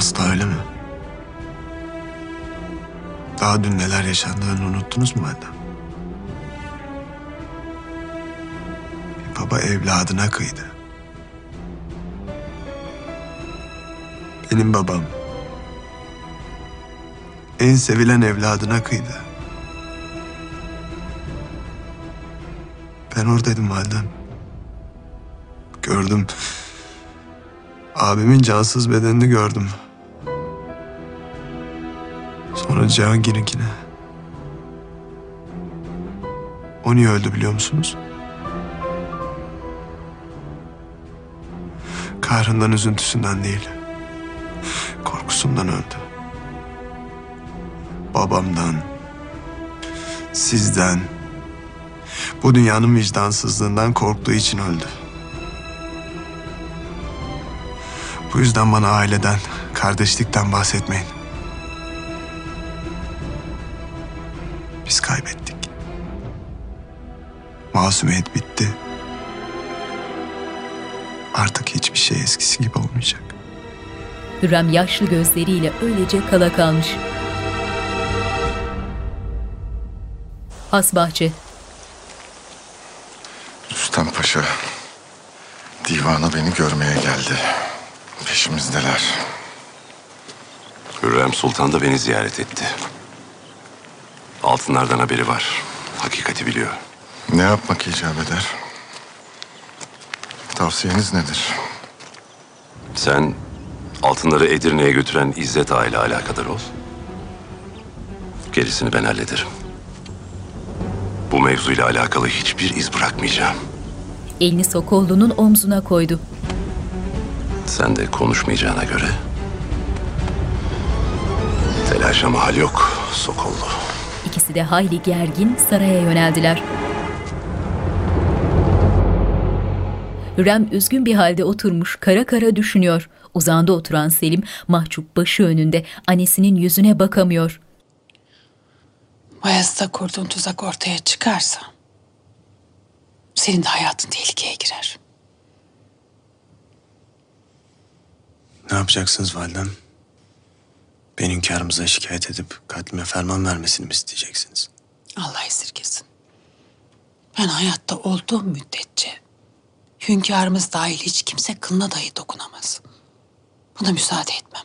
Asla öyle mi? Daha dün neler yaşandığını unuttunuz mu validem? Bir baba evladına kıydı. Benim babam en sevilen evladına kıydı. Ben oradaydım validem. Gördüm. Abimin cansız bedenini gördüm. Sonra Cihangir'inkine. O niye öldü biliyor musunuz? Kahrından üzüntüsünden değil. Korkusundan öldü. Babamdan, sizden, bu dünyanın vicdansızlığından korktuğu için öldü. Bu yüzden bana aileden, kardeşlikten bahsetmeyin. Biz kaybettik. Masumiyet bitti. Artık hiçbir şey eskisi gibi olmayacak. Hürrem yaşlı gözleriyle öylece kala kalmış. Hasbahçe. Rüstem Paşa divana beni görmeye geldi. Peşimizdeler. Hürrem Sultan da beni ziyaret etti. Altınlardan haberi var. Hakikati biliyor. Ne yapmak icap eder? Tavsiyeniz nedir? Sen altınları Edirne'ye götüren İzzet Ağa ile alakadar ol. Gerisini ben hallederim. Bu mevzuyla alakalı hiçbir iz bırakmayacağım. Elini Sokollu'nun omzuna koydu. Sen de konuşmayacağına göre... Telaşa mahal yok Sokollu. İkisi de hayli gergin saraya yöneldiler. Hürrem üzgün bir halde oturmuş kara kara düşünüyor. Uzağında oturan Selim mahcup başı önünde annesinin yüzüne bakamıyor. Bayezid'e kurduğun tuzak ortaya çıkarsa... ...senin de hayatın tehlikeye girer. Ne yapacaksınız validem? Beni hünkârımıza şikayet edip katlime ferman vermesini mi isteyeceksiniz? Allah esirgesin. Ben hayatta olduğum müddetçe... ...hünkârımız dahil hiç kimse kılına dahi dokunamaz. Buna müsaade etmem.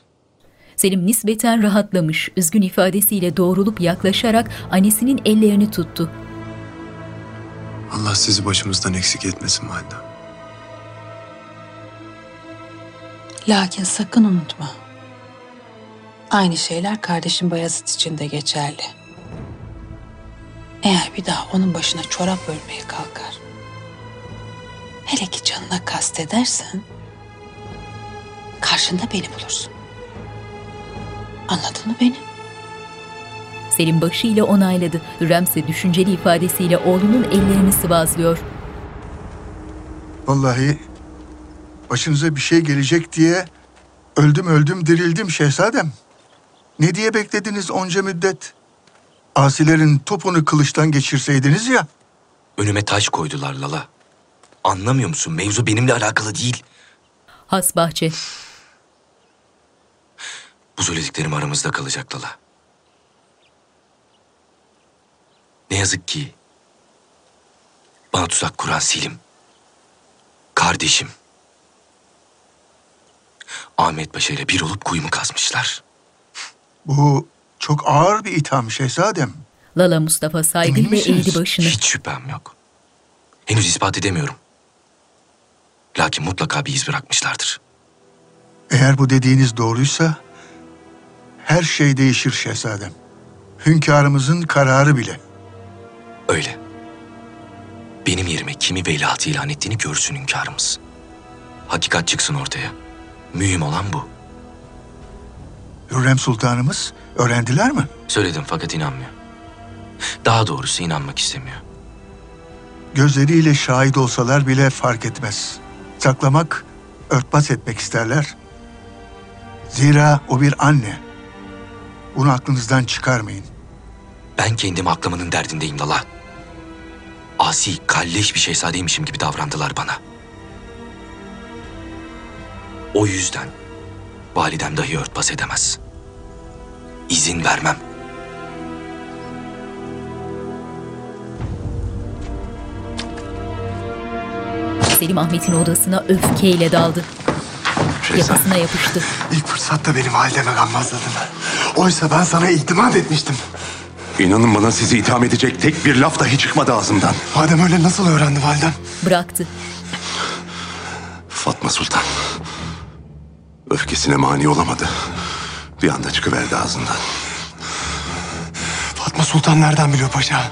Selim nispeten rahatlamış, üzgün ifadesiyle doğrulup yaklaşarak annesinin ellerini tuttu. Allah sizi başımızdan eksik etmesin validem. Lakin sakın unutma. Aynı şeyler kardeşim Bayezid için de geçerli. Eğer bir daha onun başına çorap örmeye kalkar. Hele ki canına kastedersen... ...karşında beni bulursun. Anladın mı beni? Selim başıyla onayladı. Hürrem ise düşünceli ifadesiyle oğlunun ellerini sıvazlıyor. Vallahi başınıza bir şey gelecek diye öldüm öldüm dirildim şehzadem. Ne diye beklediniz onca müddet? Asilerin topunu kılıçtan geçirseydiniz ya. Önüme taş koydular Lala. Anlamıyor musun? Mevzu benimle alakalı değil. Has bahçe. Bu söylediklerim aramızda kalacak Lala. Ne yazık ki bana tuzak kuran Selim, kardeşim, Ahmet Paşa ile bir olup kuyumu kazmışlar. Bu çok ağır bir itham şehzadem. Lala Mustafa saygıyla eğdi başını. Hiç şüphem yok. Henüz ispat edemiyorum. Lakin mutlaka bir iz bırakmışlardır. Eğer bu dediğiniz doğruysa her şey değişir şehzadem. Hünkârımızın kararı bile. Öyle. Benim yerime kimi veliahtı ilan ettiğini görsün hünkârımız. Hakikat çıksın ortaya. Mühim olan bu. Hürrem Sultanımız öğrendiler mi? Söyledim fakat inanmıyor. Daha doğrusu inanmak istemiyor. Gözleriyle şahit olsalar bile fark etmez. Saklamak, örtbas etmek isterler. Zira o bir anne. Bunu aklınızdan çıkarmayın. Ben kendim aklımının derdindeyim Lala. Asi, kalleş bir şehzadeymişim gibi davrandılar bana. O yüzden validem dahi örtbas edemez. İzin vermem. Selim Ahmet'in odasına öfkeyle daldı. Yakasına yapıştı. İlk fırsatta beni valideme gammazladın. Oysa ben sana itimat etmiştim. İnanın bana sizi itham edecek tek bir laf dahi çıkmadı ağzımdan. Madem öyle nasıl öğrendi validem? Bıraktı. Fatma Sultan. Öfkesine mani olamadı. Bir anda çıkıverdi ağzından. Fatma Sultan nereden biliyor paşa?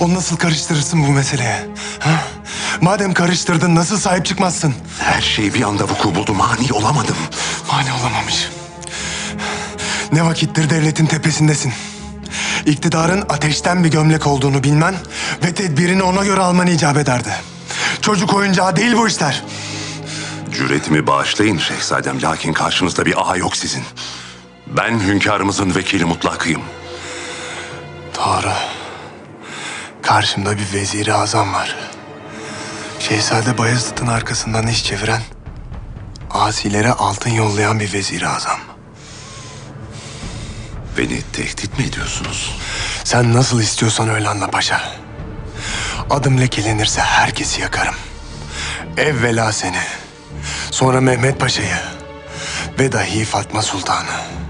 Onu nasıl karıştırırsın bu meseleye? Ha? Madem karıştırdın nasıl sahip çıkmazsın? Her şey bir anda vuku buldu. Mani olamadım. Mani olamamış. Ne vakittir devletin tepesindesin. İktidarın ateşten bir gömlek olduğunu bilmen ve tedbirini ona göre alman icap ederdi. Çocuk oyuncağı değil bu işler. Cüretimi bağışlayın şehzadem. Lakin karşınızda bir ağa yok sizin. Ben hünkârımızın vekili mutlakıyım. Doğru. Karşımda bir veziri azam var. Şehzade Bayezid'in arkasından iş çeviren, asilere altın yollayan bir veziri azam. Beni tehdit mi ediyorsunuz? Sen nasıl istiyorsan öyle anla paşa. Adım lekelenirse herkesi yakarım. Evvela seni, sonra Mehmet Paşa'yı ve dahi Fatma Sultan'ı.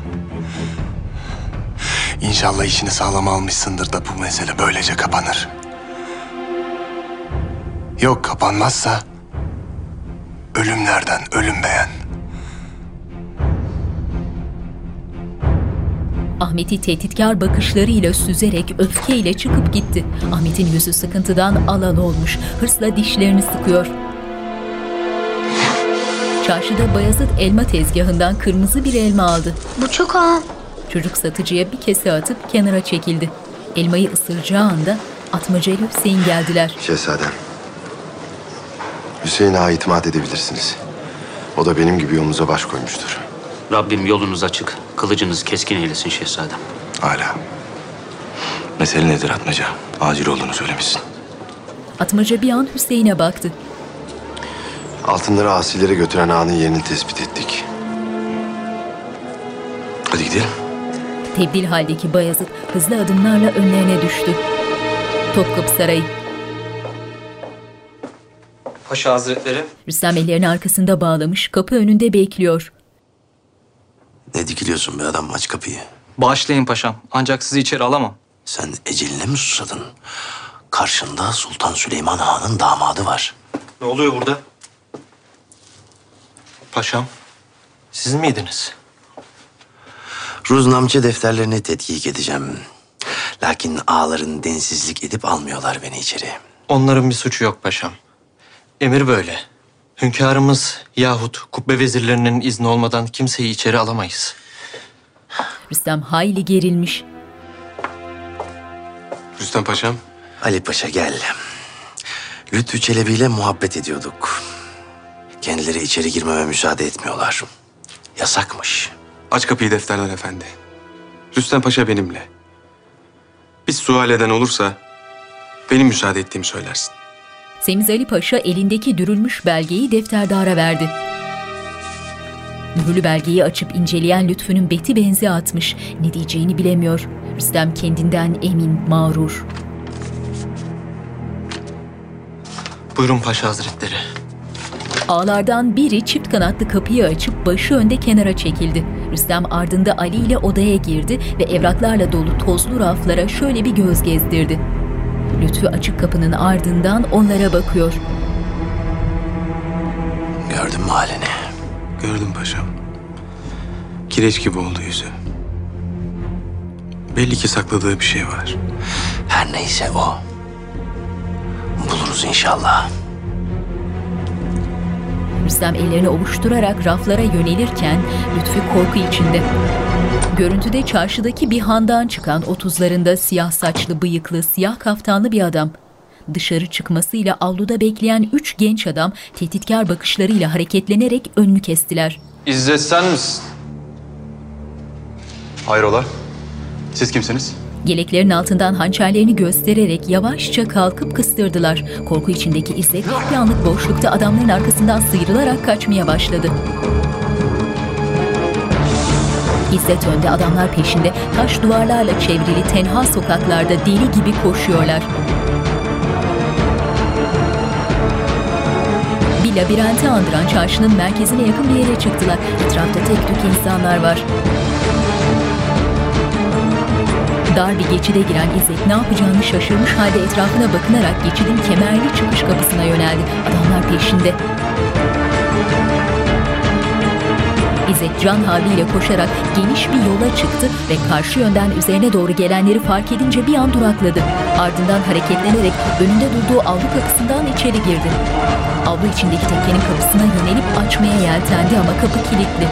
İnşallah işini sağlam almışsındır da bu mesele böylece kapanır. Yok kapanmazsa ölümlerden ölüm beğen. Ahmet'i tehditkar bakışlarıyla süzerek öfkeyle çıkıp gitti. Ahmet'in yüzü sıkıntıdan alal olmuş. Hırsla dişlerini sıkıyor. Çarşıda Bayazıt elma tezgahından kırmızı bir elma aldı. Bu çok ağam. Çocuk satıcıya bir kese atıp kenara çekildi. Elmayı ısıracağı anda Atmaca ile Hüseyin geldiler. Şehzadem. Hüseyin'e itimat edebilirsiniz. O da benim gibi yolunuza baş koymuştur. Rabbim yolunuz açık, kılıcınız keskin eylesin şehzadem. Hala. Mesele nedir Atmaca? Acil olduğunu söylemişsin. Atmaca bir an Hüseyin'e baktı. Altınları asilere götüren ağanın yerini tespit ettik. Hadi gidelim. Tebdil haldeki Bayezid hızlı adımlarla önlerine düştü. Topkapı Sarayı. Paşa Hazretleri. Rüstem ellerini arkasında bağlamış, kapı önünde bekliyor. Ne dikiliyorsun be adam aç kapıyı. Bağışlayın paşam. Ancak sizi içeri alamam. Sen eceline mi susadın? Karşında Sultan Süleyman Han'ın damadı var. Ne oluyor burada? Paşam, siz miydiniz? Ruznamçı defterlerini tetkik edeceğim. Lakin ağaların densizlik edip almıyorlar beni içeri. Onların bir suçu yok paşam. Emir böyle. Hünkârımız yahut kubbe vezirlerinin izni olmadan kimseyi içeri alamayız. Rüstem hayli gerilmiş. Rüstem Paşam. Ali Paşa gel. Lütfü Çelebi ile muhabbet ediyorduk. Kendileri içeri girmeme müsaade etmiyorlar. Yasakmış. Aç kapıyı defterler efendi. Rüstem Paşa benimle. Biz sual eden olursa benim müsaade ettiğimi söylersin. Semiz Ali Paşa elindeki dürülmüş belgeyi defterdara verdi. Mühürlü belgeyi açıp inceleyen Lütfü'nün beti benzi atmış. Ne diyeceğini bilemiyor. Rüstem kendinden emin, mağrur. Buyurun Paşa Hazretleri. Ağlardan biri çift kanatlı kapıyı açıp başı önde kenara çekildi. Rüstem ardında Ali ile odaya girdi ve evraklarla dolu tozlu raflara şöyle bir göz gezdirdi. Lütfü açık kapının ardından onlara bakıyor. Gördün mü halini? Gördüm paşam. Kireç gibi oldu yüzü. Belli ki sakladığı bir şey var. Her neyse o. Buluruz inşallah. Rüstem ellerini ovuşturarak raflara yönelirken Lütfü korku içinde. Görüntüde çarşıdaki bir handan çıkan otuzlarında siyah saçlı, bıyıklı, siyah kaftanlı bir adam. Dışarı çıkmasıyla avluda bekleyen üç genç adam tehditkar bakışlarıyla hareketlenerek önünü kestiler. İzzet sen misin? Hayrola? Siz kimsiniz? Yeleklerin altından hançerlerini göstererek yavaşça kalkıp kıstırdılar. Korku içindeki İzzet bir anlık boşlukta adamların arkasından sıyrılarak kaçmaya başladı. İzzet önde adamlar peşinde taş duvarlarla çevrili tenha sokaklarda deli gibi koşuyorlar. Bir labirente andıran çarşının merkezine yakın bir yere çıktılar. Etrafta tek tük insanlar var. Dar bir geçide giren İzzet ne yapacağını şaşırmış halde etrafına bakınarak geçidin kemerli çıkış kapısına yöneldi. Adamlar peşinde. İzzet can havliyle koşarak geniş bir yola çıktı ve karşı yönden üzerine doğru gelenleri fark edince bir an durakladı. Ardından hareketlenerek önünde durduğu avlu kapısından içeri girdi. Avlu içindeki tekkenin kapısına yönelip açmaya yeltendi ama kapı kilitli.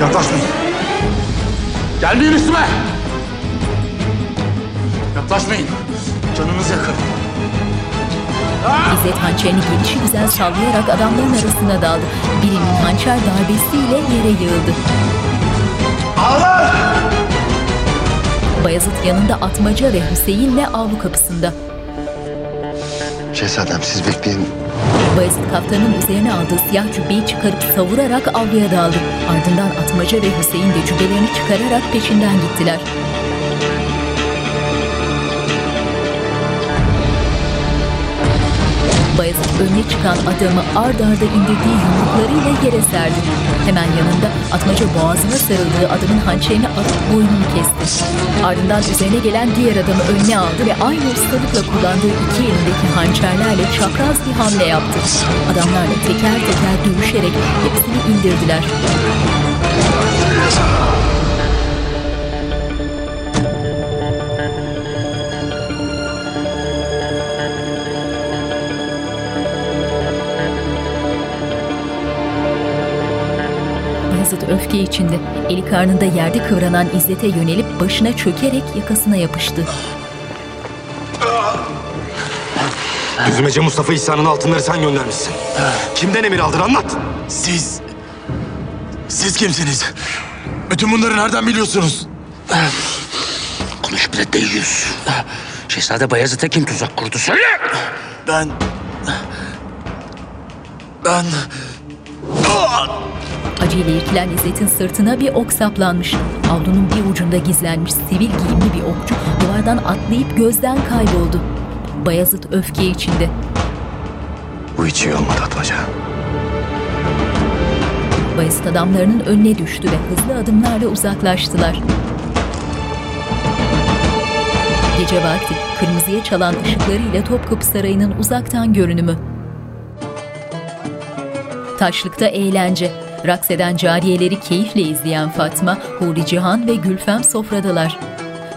Yaklaşmayın. Gelmeyin üstüme! Yaklaşmayın. Canınız yakın. İzzet hançerini gelişi güzel sallayarak adamların arasına daldı. Birinin hançer darbesiyle yere yığıldı. Bayezid yanında Atmaca ve Hüseyin'le avlu kapısında. Şehzadem siz bekleyin. Bayezid kaftanın üzerine aldığı siyah cübbeyi çıkarıp savurarak avluya daldı. Ardından Atmaca ve Hüseyin de cübbelerini çıkararak peşinden gittiler. Bayezid önüne çıkan adamı ard arda indirdiği yumruklarıyla yere serdi. Hemen yanında Atmaca boğazına sarıldığı adamın hançerini alıp boynunu kesti. Ardından üzerine gelen diğer adamı önüne aldı ve aynı ustalıkla kullandığı iki elindeki hançerlerle çapraz bir hamle yaptı. Adamlarla teker teker dövüşerek hepsini indirdiler. Bayezid öfke içinde, eli karnında yerde kıvranan İzzet'e yönelip başına çökerek yakasına yapıştı. Üzümece Mustafa İhsan'ın altınları sen göndermişsin. Kimden emir aldın anlat. Siz... Siz kimsiniz? Bütün bunları nereden biliyorsunuz? Konuş bile deyyus. Şehzade Bayezid'e kim tuzak kurdu söyle. Ben... Ben... Acele irkilen İzzet'in sırtına bir ok saplanmış. Avlunun bir ucunda gizlenmiş sivil giyimli bir okçu duvardan atlayıp gözden kayboldu. Bayezid öfke içinde. Bu hiç iyi olmadı Atmaca. Bayezid adamlarının önüne düştü ve hızlı adımlarla uzaklaştılar. Gece vakti kırmızıya çalan ışıklarıyla Topkapı Sarayı'nın uzaktan görünümü. Taşlıkta eğlence. Raks eden cariyeleri keyifle izleyen Fatma, Huri Cihan ve Gülfem sofradalar.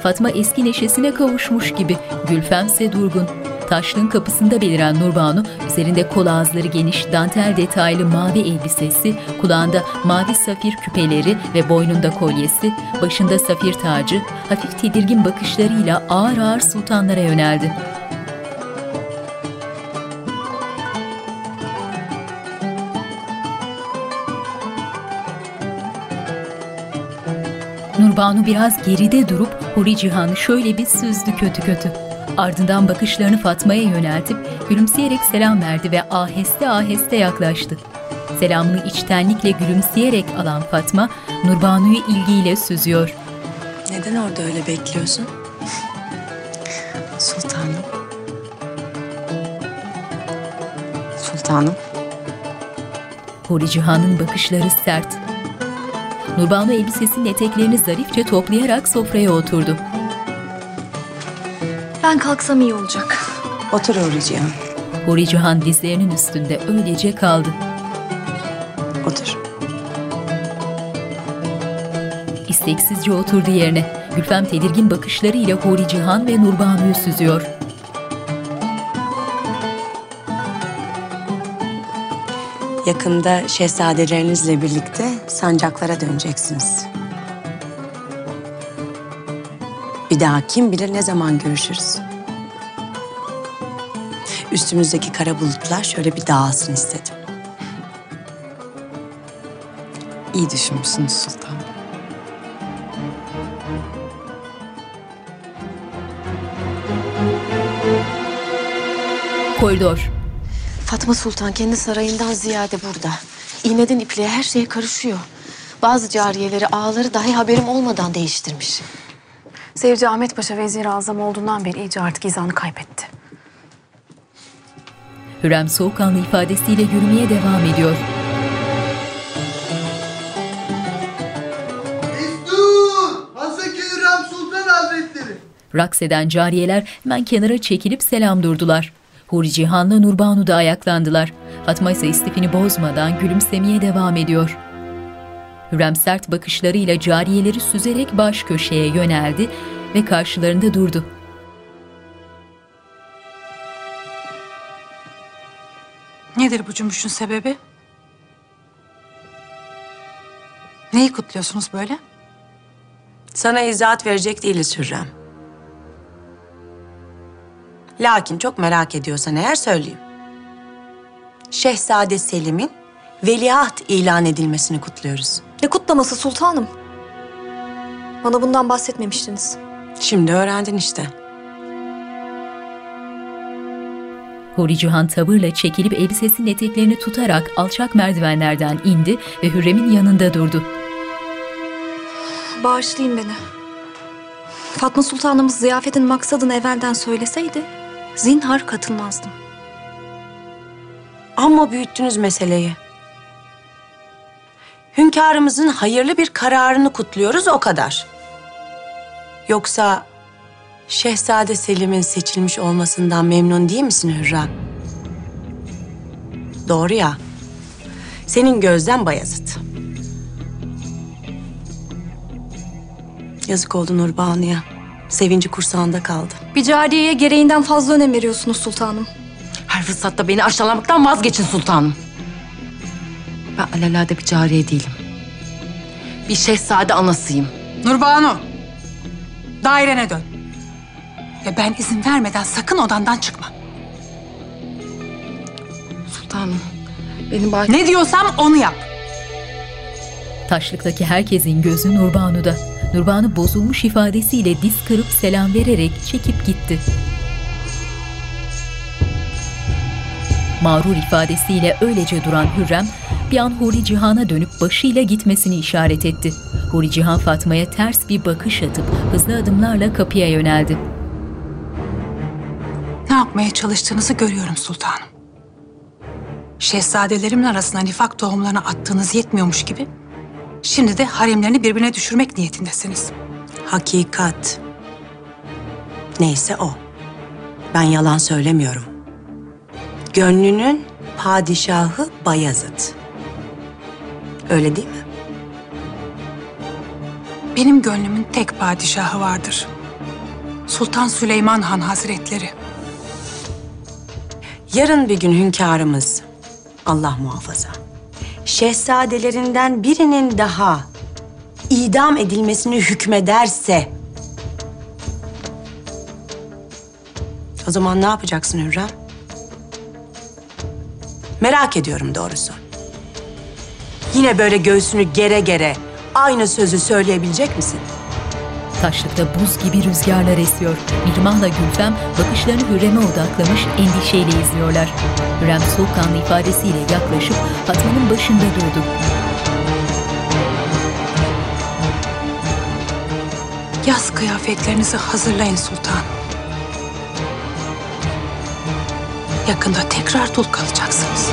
Fatma eski neşesine kavuşmuş gibi, Gülfem ise durgun. Taşlığın kapısında beliren Nurbanu, üzerinde kol ağızları geniş dantel detaylı mavi elbisesi, kulağında mavi safir küpeleri ve boynunda kolyesi, başında safir tacı, hafif tedirgin bakışlarıyla ağır ağır sultanlara yöneldi. Nurbanu biraz geride durup Huri Cihan'ı şöyle bir süzdü kötü kötü. Ardından bakışlarını Fatma'ya yöneltip gülümseyerek selam verdi ve aheste aheste yaklaştı. Selamını içtenlikle gülümseyerek alan Fatma, Nurbanu'yu ilgiyle süzüyor. Neden orada öyle bekliyorsun? Sultanım. Sultanım. Huri Cihan'ın bakışları sert. Nurbanu elbisesinin eteklerini zarifçe toplayarak sofraya oturdu. Ben kalksam iyi olacak. Otur Huri Cihan. Huri Cihan dizlerinin üstünde öylece kaldı. Otur. İsteksizce oturdu yerine. Gülfem tedirgin bakışlarıyla Huri Cihan ve Nurbanu'yu süzüyor. Yakında şehzadelerinizle birlikte sancaklara döneceksiniz. Bir daha kim bilir ne zaman görüşürüz. Üstümüzdeki kara bulutlar şöyle bir dağılsın istedim. İyi düşünmüşsünüz sultanım. Koridor. Fatma Sultan kendi sarayından ziyade burada. İğneden ipliğe her şeye karışıyor. Bazı cariyeleri, ağları dahi haberim olmadan değiştirmiş. Sevci Ahmet Paşa Vezir-i Azam olduğundan beri iyice artık izanı kaybetti. Hürrem soğukkanlı ifadesiyle yürümeye devam ediyor. Destur! Hazreti Hürrem Sultan Hazretleri. Raks eden cariyeler hemen kenara çekilip selam durdular. Huri Cihan'la Nurbanu da ayaklandılar. Fatma ise istifini bozmadan gülümsemeye devam ediyor. Hürrem sert bakışlarıyla cariyeleri süzerek baş köşeye yöneldi ve karşılarında durdu. Nedir bu cümbüşün sebebi? Neyi kutluyorsunuz böyle? Sana izahat verecek değiliz Hürrem. Lakin çok merak ediyorsan eğer söyleyeyim. Şehzade Selim'in veliaht ilan edilmesini kutluyoruz. Ne kutlaması sultanım? Bana bundan bahsetmemiştiniz. Şimdi öğrendin işte. Huri Cihan tavırla çekilip elbisesinin eteklerini tutarak alçak merdivenlerden indi ve Hürrem'in yanında durdu. Bağışlayın beni. Fatma Sultanımız ziyafetin maksadını evvelden söyleseydi zinhar katılmazdım. Amma büyüttünüz meseleyi. Hünkârımızın hayırlı bir kararını kutluyoruz o kadar. Yoksa Şehzade Selim'in seçilmiş olmasından memnun değil misin Hürrem? Doğru ya. Senin gözden Bayezid. Yazık oldu Nurbanu'ya. Sevinci kursağında kaldı. Bir cariyeye gereğinden fazla önem veriyorsunuz sultanım. Her fırsatta beni aşağılamaktan vazgeçin sultanım. Ben alelade bir cariye değilim. Bir şehzade anasıyım. Nurbanu, dairene dön. Ve ben izin vermeden sakın odandan çıkma. sultanım. Beni bak... Ne diyorsam onu yap. Taşlıktaki herkesin gözü Nurbanu'da. Nurbanu bozulmuş ifadesiyle diz kırıp selam vererek çekip gitti. Mağrur ifadesiyle öylece duran Hürrem bir an Huri Cihan'a dönüp başıyla gitmesini işaret etti. Huri Cihan Fatma'ya ters bir bakış atıp hızlı adımlarla kapıya yöneldi. Ne yapmaya çalıştığınızı görüyorum sultanım. Şehzadelerimin arasına nifak tohumlarını attığınız yetmiyormuş gibi... ...şimdi de haremlerini birbirine düşürmek niyetindesiniz. Hakikat. Neyse o. Ben yalan söylemiyorum. Gönlünün padişahı Bayezid. Öyle değil mi? Benim gönlümün tek padişahı vardır. Sultan Süleyman Han Hazretleri. Yarın bir gün hünkârımız, Allah muhafaza, şehzadelerinden birinin daha idam edilmesini hükmederse... O zaman ne yapacaksın Hürrem? Merak ediyorum doğrusu. Yine böyle göğsünü gere gere aynı sözü söyleyebilecek misin? Taşlıkta buz gibi rüzgarlar esiyor. Mihrimah'la Gülfem bakışlarını Hürrem'e odaklamış endişeyle izliyorlar. Hürrem soğukkanlı ifadesiyle yaklaşıp Fatma'nın başında durdu. Yaz kıyafetlerinizi hazırlayın sultan. Yakında tekrar dul kalacaksınız.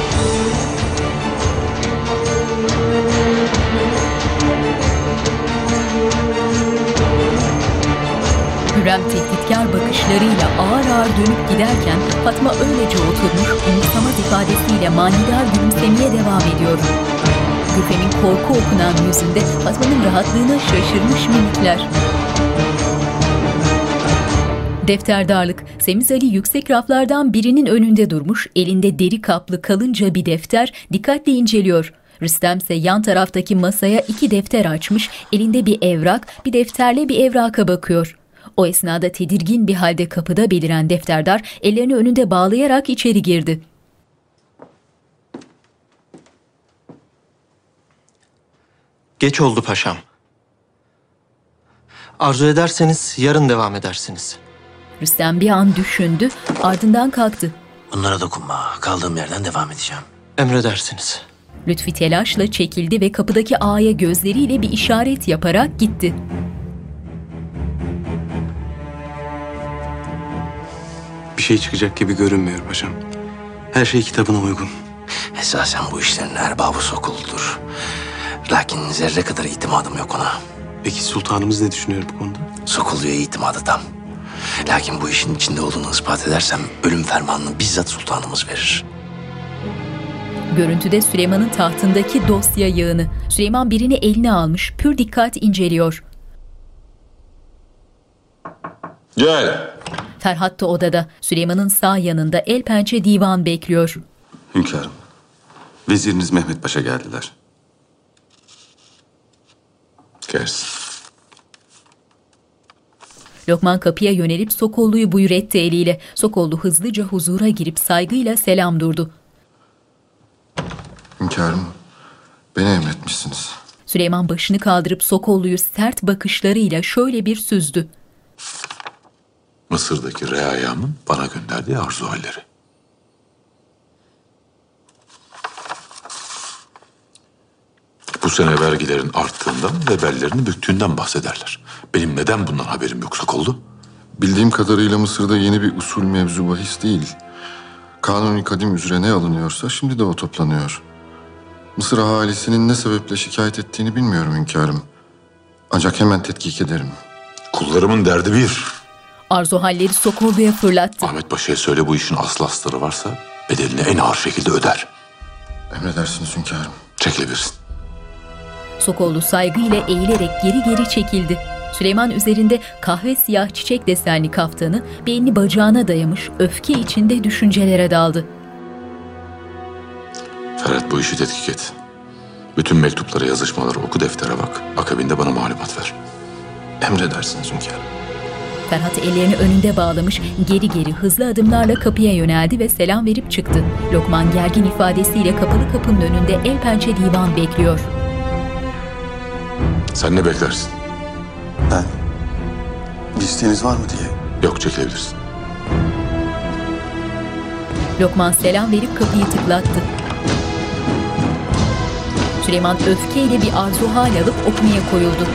Hürrem tehditkar bakışlarıyla ağır ağır dönüp giderken Fatma öylece oturmuş, umursamaz ifadesiyle manidar gülümsemeye devam ediyor. Gülfem'in korku okunan yüzünde Fatma'nın rahatlığına şaşırmış mimikler. Defterdarlık. Semiz Ali yüksek raflardan birinin önünde durmuş, elinde deri kaplı kalınca bir defter dikkatle inceliyor. Rüstem ise yan taraftaki masaya iki defter açmış, elinde bir evrak, bir defterle bir evraka bakıyor. O esnada tedirgin bir halde kapıda beliren defterdar ellerini önünde bağlayarak içeri girdi. Geç oldu paşam. Arzu ederseniz yarın devam edersiniz. Rüstem bir an düşündü, ardından kalktı. Bunlara dokunma. Kaldığım yerden devam edeceğim. Emredersiniz. Lütfi telaşla çekildi ve kapıdaki ağaya gözleriyle bir işaret yaparak gitti. Bir şey çıkacak gibi görünmüyor paşam. Her şey kitabına uygun. Esasen bu işlerin erbabı Sokul'dur. Lakin zerre kadar itimadım yok ona. Peki sultanımız ne düşünüyor bu konuda? Sokullu'ya itimadı tam. Lakin bu işin içinde olduğunu ispat edersem ölüm fermanını bizzat sultanımız verir. Görüntüde Süleyman'ın tahtındaki dosya yığını. Süleyman birini eline almış, pür dikkat inceliyor. Gel. Ferhat da odada. Süleyman'ın sağ yanında el pençe divan bekliyor. Hünkârım. Veziriniz Mehmet Paşa geldiler. Gelsin. Lokman kapıya yönelip Sokollu'yu buyur etti eliyle. Sokollu hızlıca huzura girip saygıyla selam durdu. Hünkârım, beni emretmişsiniz. Süleyman başını kaldırıp Sokollu'yu sert bakışlarıyla şöyle bir süzdü. Mısır'daki reayamın bana gönderdiği arzu halleri. Bu sene vergilerin arttığından ve bellerini büktüğünden bahsederler. Benim neden bundan haberim yok Sokollu? Bildiğim kadarıyla Mısır'da yeni bir usul mevzu bahis değil. Kanuni kadim üzere ne alınıyorsa şimdi de o toplanıyor. Mısır ahalisinin ne sebeple şikayet ettiğini bilmiyorum hünkârım. Ancak hemen tetkik ederim. Kullarımın derdi bir. Arzu halleri Sokollu'ya fırlattı. Ahmet Paşa'ya söyle bu işin aslı astarı varsa bedelini en ağır şekilde öder. Emredersiniz hünkârım. Çekilebilirsin. Sokollu saygıyla eğilerek geri geri çekildi. Süleyman üzerinde kahve siyah çiçek desenli kaftanı belini bacağına dayamış öfke içinde düşüncelere daldı. Ferhat bu işi tetkik et. Bütün mektupları, yazışmaları oku deftere bak. Akabinde bana malumat ver. Emredersiniz hünkârım. Ferhat ellerini önünde bağlamış, geri geri hızlı adımlarla kapıya yöneldi ve selam verip çıktı. Lokman gergin ifadesiyle kapalı kapının önünde el pençe divan bekliyor. Sen ne beklersin? Ben bir isteğiniz var mı diye. Yok çekilebilirsin. Lokman selam verip kapıyı tıklattı. Süleyman öfkeyle bir arzu hal alıp okumaya koyuldu.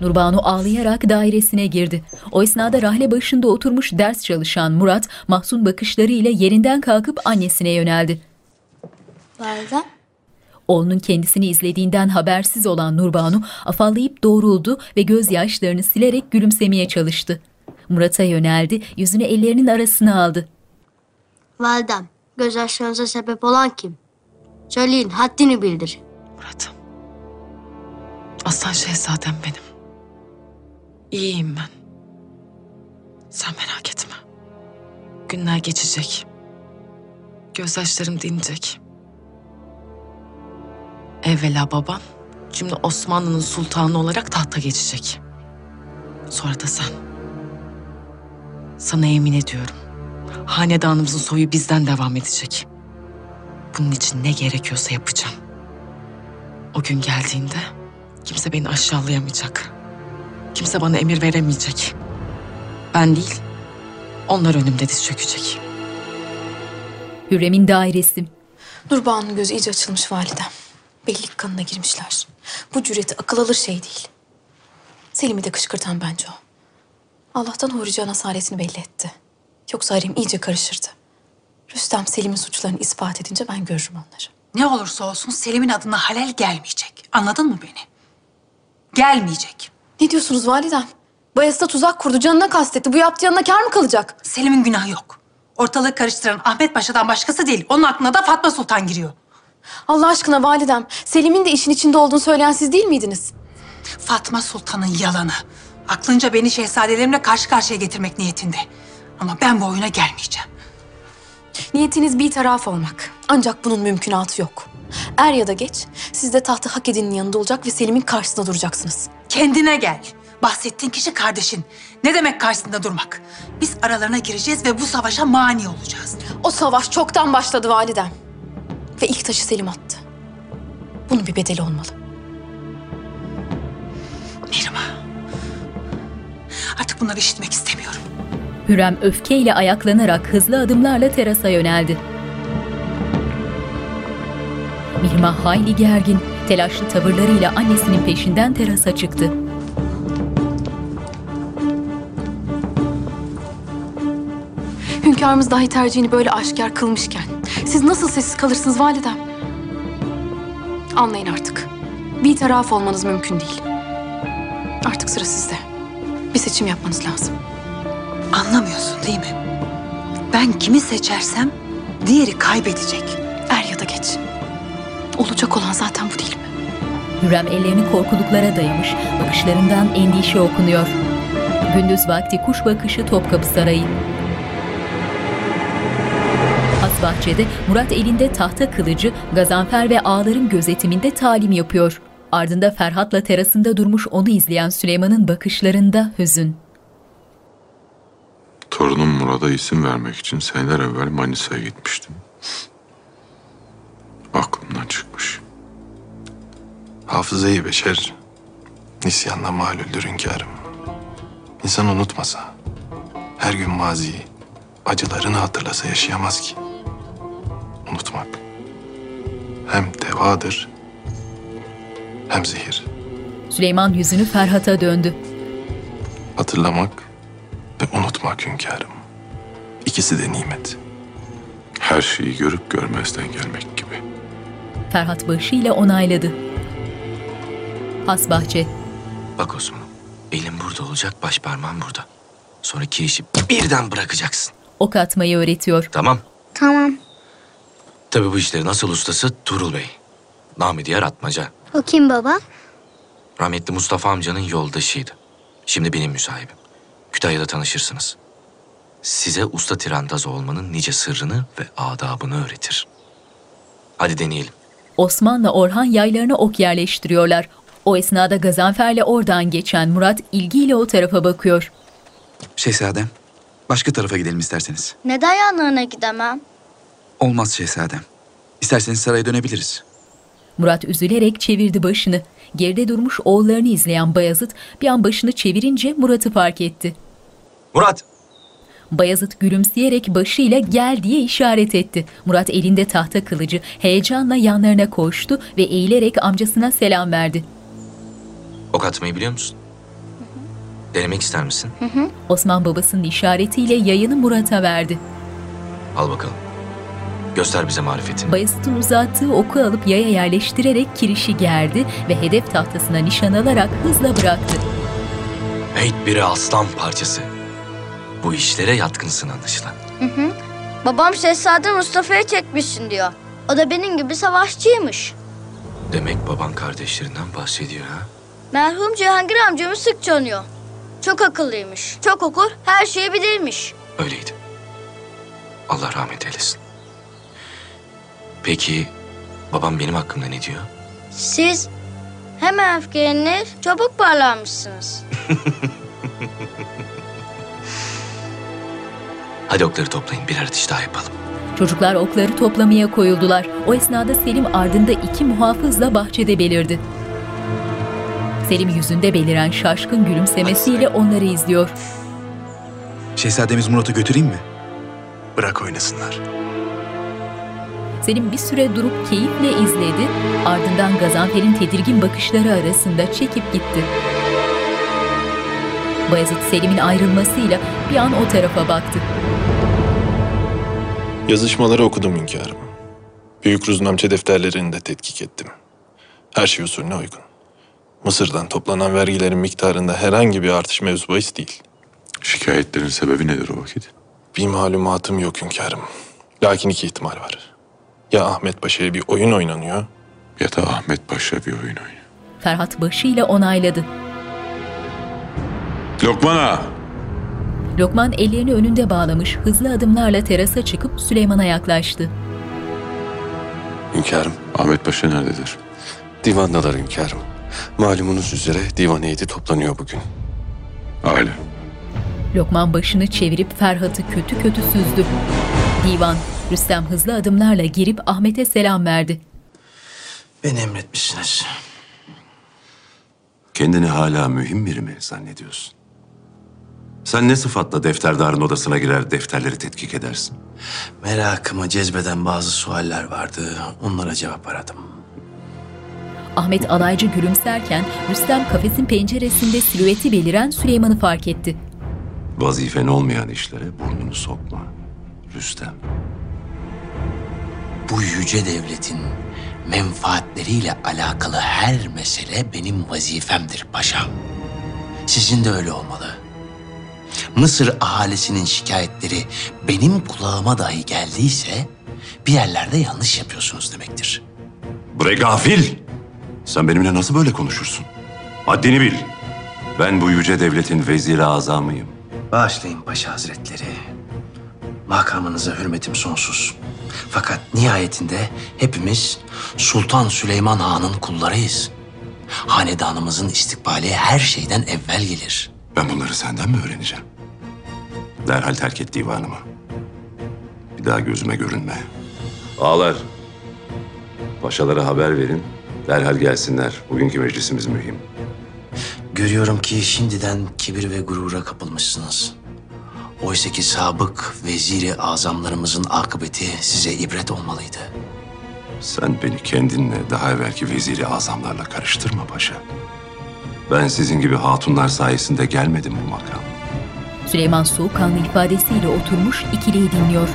Nurbanu ağlayarak dairesine girdi. O esnada rahle başında oturmuş ders çalışan Murat, mahzun bakışlarıyla yerinden kalkıp annesine yöneldi. Validem. Oğlunun kendisini izlediğinden habersiz olan Nurbanu afallayıp doğruldu ve gözyaşlarını silerek gülümsemeye çalıştı. Murat'a yöneldi, yüzünü ellerinin arasına aldı. Validem, gözyaşlarınıza sebep olan kim? Söyleyin, haddini bildir. Aslan şehzadem benim. İyiyim ben. Sen merak etme. Günler geçecek. Gözyaşlarım dinecek. Evvela baban, şimdi Osmanlı'nın sultanı olarak tahta geçecek. Sonra da sen. Sana yemin ediyorum. Hanedanımızın soyu bizden devam edecek. Bunun için ne gerekiyorsa yapacağım. O gün geldiğinde kimse beni aşağılayamayacak. Kimse bana emir veremeyecek. Ben değil, onlar önümde diz çökecek. Hürrem'in dairesi. Nurbağa'nın gözü iyice açılmış validem. Belli ki kanına girmişler. Bu cüreti akıl alır şey değil. Selim'i de kışkırtan bence o. Allah'tan Hurican asaletini belli etti. Yoksa harem iyice karışırdı. Rüstem Selim'in suçlarını ispat edince ben görürüm onları. Ne olursa olsun Selim'in adına halel gelmeyecek. Anladın mı beni? Gelmeyecek. Ne diyorsunuz validem? Bayezid'e tuzak kurdu, canına kastetti. Bu yaptığı yanına kar mı kalacak? Selim'in günahı yok. Ortalığı karıştıran Ahmet Paşa'dan başkası değil. Onun aklına da Fatma Sultan giriyor. Allah aşkına validem, Selim'in de işin içinde olduğunu söyleyen siz değil miydiniz? Fatma Sultan'ın yalanı. Aklınca beni şehzadelerimle karşı karşıya getirmek niyetinde. Ama ben bu oyuna gelmeyeceğim. Niyetiniz bir taraf olmak. Ancak bunun mümkünatı yok. Er ya da geç siz de tahtı hak edenin yanında olacak ve Selim'in karşısında duracaksınız. Kendine gel. Bahsettiğin kişi kardeşin. Ne demek karşısında durmak? Biz aralarına gireceğiz ve bu savaşa mani olacağız. O savaş çoktan başladı validem. Ve ilk taşı Selim attı. Bunun bir bedeli olmalı. Mirma. Artık bunları işitmek istemiyorum. Hürrem öfkeyle ayaklanarak hızlı adımlarla terasa yöneldi. Mihrimah hayli gergin, telaşlı tavırlarıyla annesinin peşinden terasa çıktı. Hünkârımız dahi tercihini böyle aşikar kılmışken siz nasıl sessiz kalırsınız validem? Anlayın artık. Bir taraf olmanız mümkün değil. Artık sıra sizde. Bir seçim yapmanız lazım. Anlamıyorsun değil mi? Ben kimi seçersem diğeri kaybedecek. Er ya da geç. Olacak olan zaten bu değil mi? Hürrem ellerini korkuluklara dayamış, bakışlarından endişe okunuyor. Gündüz vakti kuş bakışı Topkapı Sarayı. Bahçede Murat elinde tahta kılıcı, Gazanfer ve ağların gözetiminde talim yapıyor. Ardında Ferhat'la terasında durmuş onu izleyen Süleyman'ın bakışlarında hüzün. Torunum Murat'a isim vermek için seneler evvel Manisa'ya gitmiştim. Aklımdan çıkmış. Hafızayı beşer, nisyanla malüldür hünkârım. İnsan unutmasa, her gün maziyi, acılarını hatırlasa yaşayamaz ki. Unutmak hem devadır hem zehir. Süleyman yüzünü Ferhat'a döndü. Hatırlamak ve unutmak hünkârım. İkisi de nimet. Her şeyi görüp görmezden gelmek gibi. Ferhat başıyla onayladı. Has bahçe. Bak Osman, elim burada olacak, baş parmağım burada. Sonraki işi birden bırakacaksın. Ok atmayı öğretiyor. Tamam. Tamam. Tabii bu işlerin asıl ustası Tuğrul Bey. Nami diğer atmaca. O kim baba? Rahmetli Mustafa amcanın yoldaşıydı. Şimdi benim müsahibim. Kütahya'da tanışırsınız. Size usta tirandaz olmanın nice sırrını ve adabını öğretir. Hadi deneyelim. Osman'la Orhan yaylarına ok yerleştiriyorlar. O esnada Gazanfer'le oradan geçen Murat ilgiyle o tarafa bakıyor. Şehzadem, başka tarafa gidelim isterseniz. Neden yanlarına gidemem? Olmaz şehzadem. İsterseniz saraya dönebiliriz. Murat üzülerek çevirdi başını. Geride durmuş oğullarını izleyen Bayazıt bir an başını çevirince Murat'ı fark etti. Murat! Bayazıt gülümseyerek başıyla gel diye işaret etti. Murat elinde tahta kılıcı heyecanla yanlarına koştu ve eğilerek amcasına selam verdi. Ok atmayı biliyor musun? Denemek ister misin? Osman babasının işaretiyle yayını Murat'a verdi. Al bakalım. Göster bize marifetini. Bayezid'in uzattığı oku alıp yaya yerleştirerek kirişi gerdi ve hedef tahtasına nişan alarak hızla bıraktı. Heyt biri aslan parçası. Bu işlere yatkınsın anlaşılan. Hı hı. Babam Şehzade Mustafa'ya çekmişsin diyor. O da benim gibi savaşçıymış. Demek baban kardeşlerinden bahsediyor ha? Merhum Cihangir amcamı sık tanıyor. Çok akıllıymış. Çok okur, her şeyi bilirmiş. Öyleydi. Allah rahmet eylesin. Peki babam benim hakkımda ne diyor? Siz hemen öfkelenir, çabuk parlanmışsınız. Hadi okları toplayın birer atış daha yapalım. Çocuklar okları toplamaya koyuldular. O esnada Selim ardında iki muhafızla bahçede belirdi. Selim yüzünde beliren şaşkın gülümsemesiyle onları izliyor. Şehzademiz Murat'ı götüreyim mi? Bırak oynasınlar. Selim bir süre durup keyifle izledi, ardından Gazanfer'in tedirgin bakışları arasında çekip gitti. Bayezid Selim'in ayrılmasıyla bir an o tarafa baktı. Yazışmaları okudum hünkârım. Büyük ruznamçe defterlerini de tetkik ettim. Her şey usulüne uygun. Mısır'dan toplanan vergilerin miktarında herhangi bir artış mevzu bahis değil. Şikayetlerin sebebi nedir o vakit? Bir malumatım yok hünkârım. Lakin iki ihtimal var. Ya Ahmet Paşa'ya bir oyun oynanıyor ya da Ahmet Paşa bir oyun oynuyor. Ferhat başıyla onayladı. Lokman ağa! Lokman ellerini önünde bağlamış, hızlı adımlarla terasa çıkıp Süleyman'a yaklaştı. Hünkârım. Ahmet Paşa nerededir? Divandalar hünkârım. Malumunuz üzere divan heyeti toplanıyor bugün. Aile. Lokman başını çevirip Ferhat'ı kötü kötü süzdü. Divan, Rüstem hızlı adımlarla girip Ahmet'e selam verdi. Beni emretmişsiniz. Kendini hala mühim biri mi zannediyorsun? Sen ne sıfatla defterdarın odasına girer defterleri tetkik edersin? Merakımı cezbeden bazı sualler vardı. Onlara cevap aradım. Ahmet alaycı gülümserken Rüstem kafesin penceresinde silüeti beliren Süleyman'ı fark etti. Vazifen olmayan işlere burnunu sokma. Rüstem. Bu yüce devletin menfaatleriyle alakalı her mesele benim vazifemdir paşam. Sizin de öyle olmalı. Mısır ahalisinin şikayetleri benim kulağıma dahi geldiyse bir yerlerde yanlış yapıyorsunuz demektir. Bre gafil! Sen benimle nasıl böyle konuşursun? Haddini bil. Ben bu yüce devletin veziri azamıyım. Bağışlayın paşa hazretleri. Makamınıza hürmetim sonsuz. Fakat nihayetinde hepimiz Sultan Süleyman Han'ın kullarıyız. Hanedanımızın istikbali her şeyden evvel gelir. Ben bunları senden mi öğreneceğim? Derhal terk et divanımı. Bir daha gözüme görünme. Ağlar. Paşalara haber verin. Derhal gelsinler. Bugünkü meclisimiz mühim. Görüyorum ki şimdiden kibir ve gurura kapılmışsınız. Oysa ki sabık veziri azamlarımızın akıbeti size ibret olmalıydı. Sen beni kendinle daha evvelki veziri azamlarla karıştırma paşa. Ben sizin gibi hatunlar sayesinde gelmedim bu makam. Süleyman soğukkanlı ifadesiyle oturmuş ikiliyi dinliyor.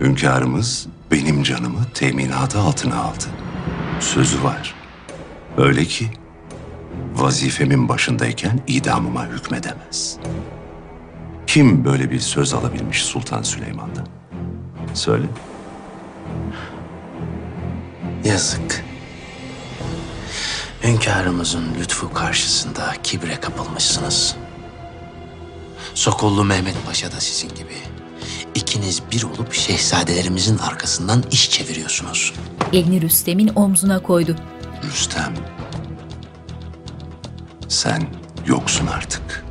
Hünkârımız benim canımı teminatı altına aldı. Sözü var. Öyle ki vazifemin başındayken idamıma hükmedemez. Kim böyle bir söz alabilmiş Sultan Süleyman'dan? Söyle. Yazık. Hünkârımızın lütfu karşısında kibre kapılmışsınız. Sokollu Mehmet Paşa da sizin gibi. İkiniz bir olup şehzadelerimizin arkasından iş çeviriyorsunuz. Elini Rüstem'in omzuna koydu. Rüstem. Sen yoksun artık.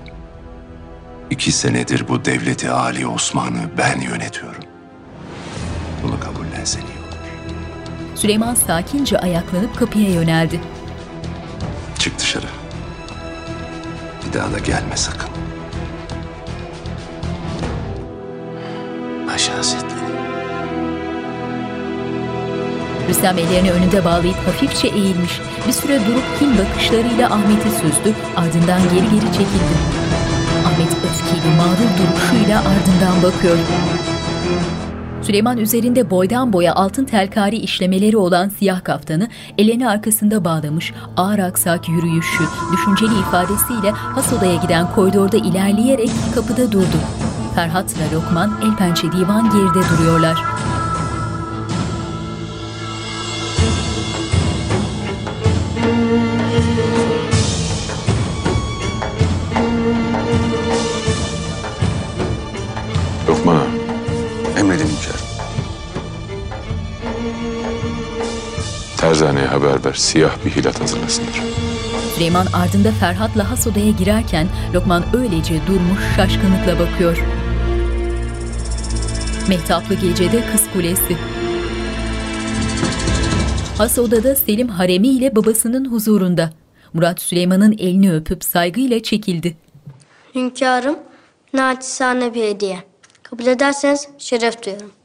İki senedir bu devleti Ali Osman'ı ben yönetiyorum. Bunu kabullensen iyi olur. Süleyman sakince ayaklanıp kapıya yöneldi. Çık dışarı. Bir daha da gelme sakın. Paşa Hazretleri. Rüstem ellerini önünde bağlayıp hafifçe eğilmiş. Bir süre durup hin bakışlarıyla Ahmet'i süzdü. Ardından geri geri çekildi. Ahmet öfkeli mağrur duruşuyla ardından bakıyor. Süleyman üzerinde boydan boya altın telkari işlemeleri olan siyah kaftanı elini arkasında bağlamış, ağır aksak yürüyüşü, düşünceli ifadesiyle has odaya giden koridorda ilerleyerek kapıda durdu. Ferhat'la Lokman el pençe divan geride duruyorlar. Terzaneye haber ver. Siyah bir hilat hazırlasınlar. Süleyman ardında Ferhat'la has odaya girerken Lokman öylece durmuş şaşkınlıkla bakıyor. Mehtaplı gecede Kız Kulesi. Has odada Selim haremi ile babasının huzurunda. Murat Süleyman'ın elini öpüp saygıyla çekildi. Hünkârım, naçizane bir hediye. Kabul ederseniz şeref duyarım.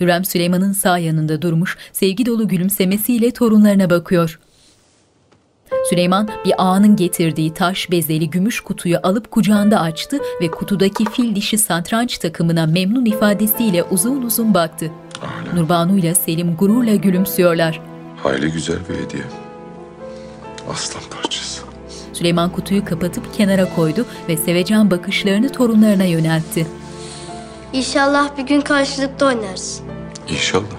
Hürrem Süleyman'ın sağ yanında durmuş, sevgi dolu gülümsemesiyle torunlarına bakıyor. Süleyman bir ağanın getirdiği taş bezeli gümüş kutuyu alıp kucağında açtı ve kutudaki fil dişi satranç takımına memnun ifadesiyle uzun uzun baktı. Nurbanu ile Selim gururla gülümsüyorlar. Hayli güzel bir hediye. Aslan parçası. Süleyman kutuyu kapatıp kenara koydu ve sevecen bakışlarını torunlarına yöneltti. İnşallah bir gün karşılıklı oynarız. İnşallah.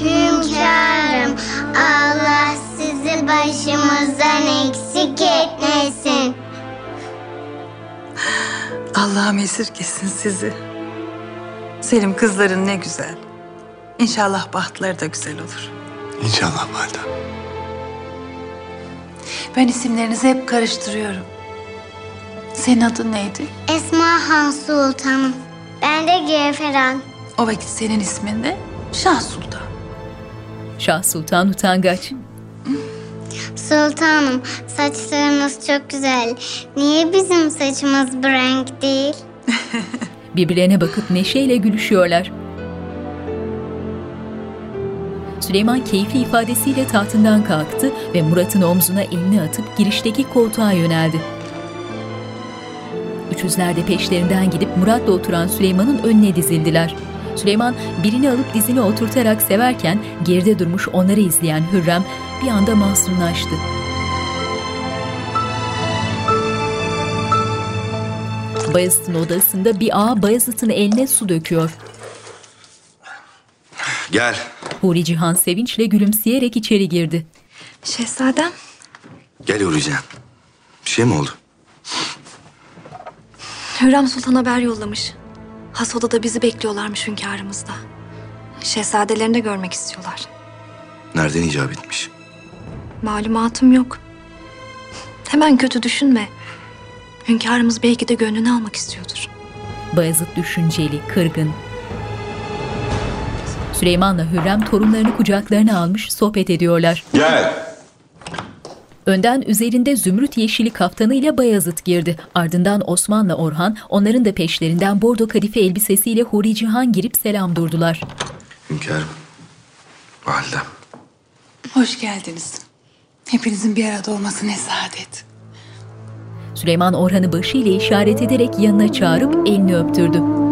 Hünkârım, Allah sizi başımızdan eksik etmesin. Allah'ım esirgesin sizi. Selim kızların ne güzel. İnşallah bahtları da güzel olur. İnşallah validem. Ben isimlerinizi hep karıştırıyorum. Senin adın neydi? Esma Han Sultanım. Ben de Gevferan. O vakit senin ismin de Şah Sultan. Şah Sultan utangaç. Sultanım, saçlarınız çok güzel. Niye bizim saçımız bu renk değil? Birbirlerine bakıp neşeyle gülüşüyorlar. Süleyman keyfi ifadesiyle tahtından kalktı ve Murat'ın omzuna elini atıp girişteki koltuğa yöneldi. Üçüzler de peşlerinden gidip Murat'la oturan Süleyman'ın önüne dizildiler. Süleyman birini alıp dizine oturtarak severken geride durmuş onları izleyen Hürrem bir anda mahzunlaştı. Bayezid'in odasında bir ağa Bayezid'in eline su döküyor. Gel. Huri Cihan sevinçle gülümseyerek içeri girdi. Şehzadem, Gel Hurican. Bir şey mi oldu? Hürrem Sultan haber yollamış. Has odada bizi bekliyorlarmış hünkârımızda. Şehzadelerini de görmek istiyorlar. Nereden icap etmiş? Malumatım yok. Hemen kötü düşünme. Hünkârımız belki de gönlünü almak istiyordur. Bayezid düşünceli, kırgın. Süleyman'la Hürrem torunlarını kucaklarına almış sohbet ediyorlar. Gel. Önden üzerinde zümrüt yeşili kaftanıyla Bayezid girdi. Ardından Osman'la Orhan, onların da peşlerinden bordo kadife elbisesiyle Huri Cihan girip selam durdular. Hünkârım. Validem. Hoş geldiniz. Hepinizin bir arada olması ne saadet. Süleyman Orhan'ı başıyla işaret ederek yanına çağırıp elini öptürdü.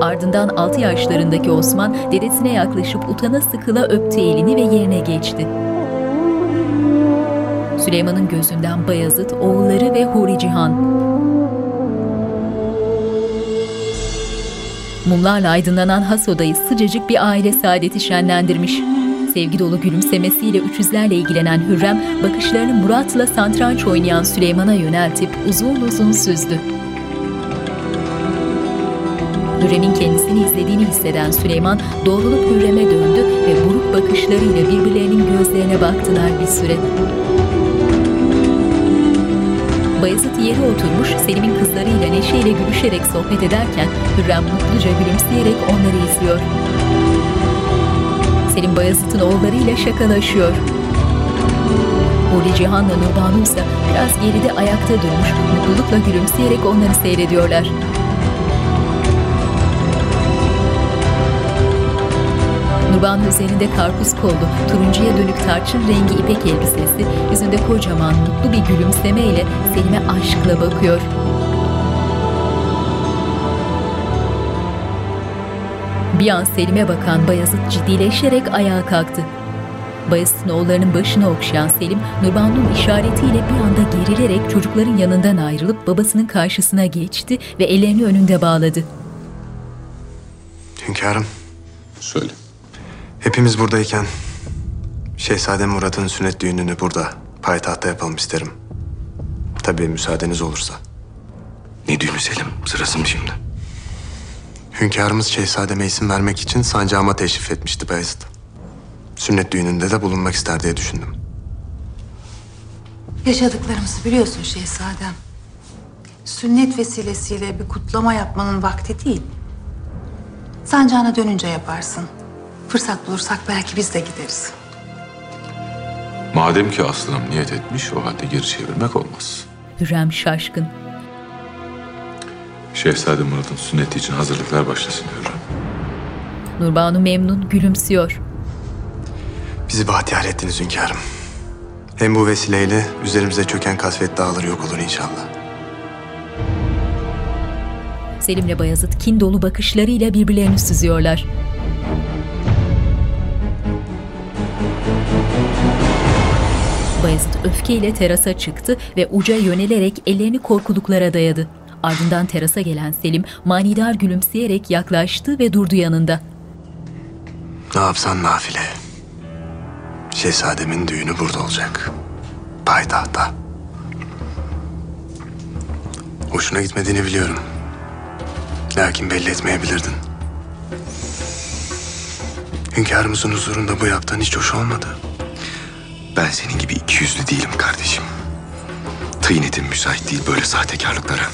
Ardından 6 yaşlarındaki Osman dedesine yaklaşıp utana sıkıla öptü elini ve yerine geçti. Süleyman'ın gözünden Bayezid, oğulları ve Huri Cihan. Mumlarla aydınlanan has odayı sıcacık bir aile saadeti şenlendirmiş. Sevgi dolu gülümsemesiyle üçüzlerle ilgilenen Hürrem, bakışlarını Murat'la santranç oynayan Süleyman'a yöneltip uzun uzun süzdü. Hürrem'in kendisini izlediğini hisseden Süleyman doğrulup Hürrem'e döndü ve buruk bakışlarıyla birbirlerinin gözlerine baktılar bir süre. Bayezid yere oturmuş Selim'in kızlarıyla neşeyle gülüşerek sohbet ederken Hürrem mutluca gülümseyerek onları izliyor. Selim Bayezid'in oğullarıyla şakalaşıyor. Huri Cihan'la Nurbanu ise biraz geride ayakta durmuş, mutlulukla gülümseyerek onları seyrediyorlar. Nurbanu üzerinde karpuz kollu, turuncuya dönük tarçın rengi ipek elbisesi, yüzünde kocaman mutlu bir gülümsemeyle Selim'e aşkla bakıyor. Bir an Selim'e bakan Bayezid ciddileşerek ayağa kalktı. Bayezid'in oğullarının başını okşayan Selim, Nurbanu'nun işaretiyle bir anda gerilerek çocukların yanından ayrılıp babasının karşısına geçti ve ellerini önünde bağladı. Hünkârım, Söyle. Hepimiz buradayken Şehzade Murat'ın sünnet düğününü burada, payitahtta yapalım isterim. Tabii müsaadeniz olursa. Ne düğünü Selim? Sırası mı şimdi? Hünkârımız Şehzademe isim vermek için sancağıma teşrif etmişti Bayezid. Sünnet düğününde de bulunmak ister diye düşündüm. Yaşadıklarımızı biliyorsun şehzadem. Sünnet vesilesiyle bir kutlama yapmanın vakti değil. Sancağına dönünce yaparsın. Fırsat bulursak belki biz de gideriz. Madem ki aslanım niyet etmiş o halde geri çevirmek olmaz. Hürrem şaşkın. Şehzade Murat'ın sünneti için hazırlıklar başlasın Hürrem. Nurbanu memnun gülümsüyor. Bizi bahtiyar ettiniz hünkârım. Hem bu vesileyle üzerimize çöken kasvet dağları yok olur inşallah. Selim'le Bayezid kin dolu bakışlarıyla birbirlerini süzüyorlar. Bayezid öfkeyle terasa çıktı ve uca yönelerek ellerini korkuluklara dayadı. Ardından terasa gelen Selim manidar gülümseyerek yaklaştı ve durdu yanında. Ne yapsan nafile. Şehzademin düğünü burada olacak. Payitahta. Hoşuna gitmediğini biliyorum. Lakin belli etmeyebilirdin. Hünkârımızın huzurunda bu yaptığın hiç hoş olmadı. Ben senin gibi iki yüzlü değilim kardeşim. Tıynetim müsait değil böyle sahtekarlıklara.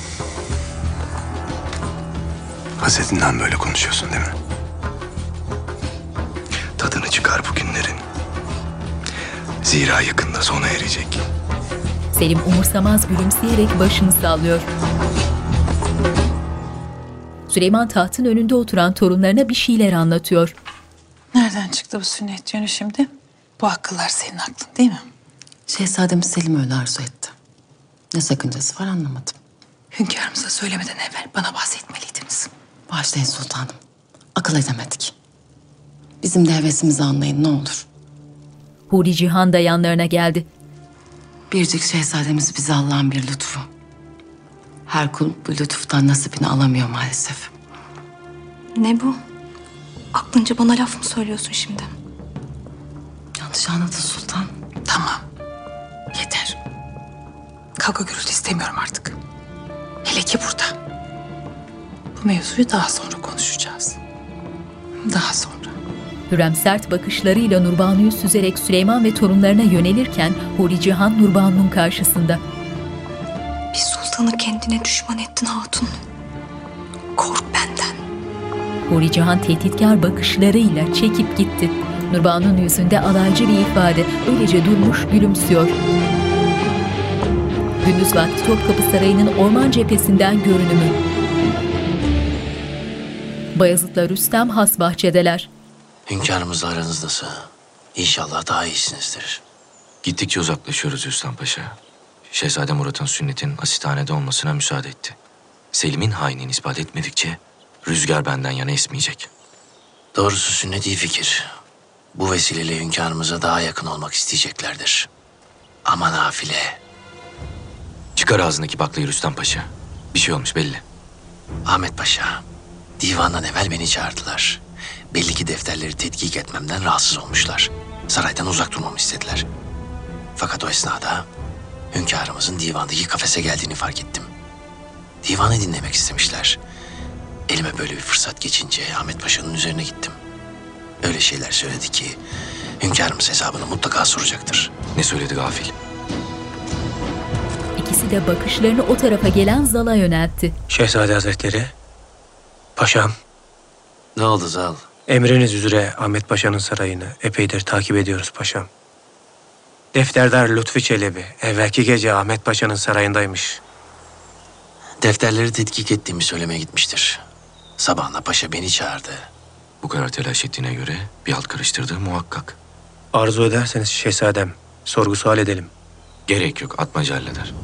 Hasetinden böyle konuşuyorsun değil mi? Tadını çıkar bu günlerin. Zira yakında sona erecek. Selim umursamaz gülümseyerek başını sallıyor. Süleyman tahtın önünde oturan torunlarına bir şeyler anlatıyor. Nereden çıktı bu sünnet düğünü şimdi? Bu akıllar senin aklın değil mi? Şehzademiz Selim öyle arzu etti. Ne sakıncası var anlamadım. Hünkârımıza söylemeden evvel bana bahsetmeliydiniz. Bağışlayın sultanım. Akıl edemedik. Bizim de hevesimizi anlayın ne olur. Huri Cihan da yanlarına geldi. Biricik şehzademiz bize Allah'ın bir lütfu. Her kul bu lütuftan nasibini alamıyor maalesef. Ne bu? Aklınca bana laf mı söylüyorsun şimdi? Yanlış anladın sultan. Tamam. Yeter. Kavga gürültü istemiyorum artık. Hele ki burada. Bu mevzuyu daha sonra konuşacağız. Daha sonra. Hürrem sert bakışlarıyla Nurbanu'yu süzerek Süleyman ve torunlarına yönelirken Huri Cihan Nurbanu'nun karşısında. Bir sultanı kendine düşman ettin hatun. Kork benden. Huri Cihan tehditkar bakışlarıyla çekip gitti. Nurbanu'nun yüzünde alaycı bir ifade öylece durmuş gülümsüyor. Gündüz vakti Topkapı Sarayı'nın orman cephesinden görünümü. Bayezid'le Rüstem has bahçedeler. Hünkârımızla aranız nasıl? İnşallah daha iyisinizdir. Gittikçe uzaklaşıyoruz Rüstem Paşa. Şehzade Murat'ın sünnetin asithanede olmasına müsaade etti. Selim'in hainini ispat etmedikçe rüzgar benden yana esmeyecek. Doğrusu sünnet iyi fikir. Bu vesileyle hünkârımıza daha yakın olmak isteyeceklerdir. Ama nafile. Çıkar ağzındaki baklayı Rüstem Paşa. Bir şey olmuş belli. Ahmet Paşa, divandan evvel beni çağırdılar. Belli ki defterleri tetkik etmemden rahatsız olmuşlar. Saraydan uzak durmamı istediler. Fakat o esnada hünkârımızın divandaki kafese geldiğini fark ettim. Divanı dinlemek istemişler. Elime böyle bir fırsat geçince Ahmet Paşa'nın üzerine gittim. Öyle şeyler söyledi ki hünkârımız hesabını mutlaka soracaktır. Ne söyledi gafil? İkisi de bakışlarını o tarafa gelen Zal'a yöneltti. Şehzade Hazretleri, paşam. Ne oldu Zal? Emriniz üzere Ahmet Paşa'nın sarayını epeydir takip ediyoruz paşam. Defterdar Lütfi Çelebi evvelki gece Ahmet Paşa'nın sarayındaymış. Defterleri tetkik ettiğimi söylemeye gitmiştir. Sabahına paşa beni çağırdı. Bu kadar telaş ettiğine göre bir alt karıştırdığı muhakkak. Arzu ederseniz şehzadem sorgu sual edelim. Gerek yok atmaca halleder.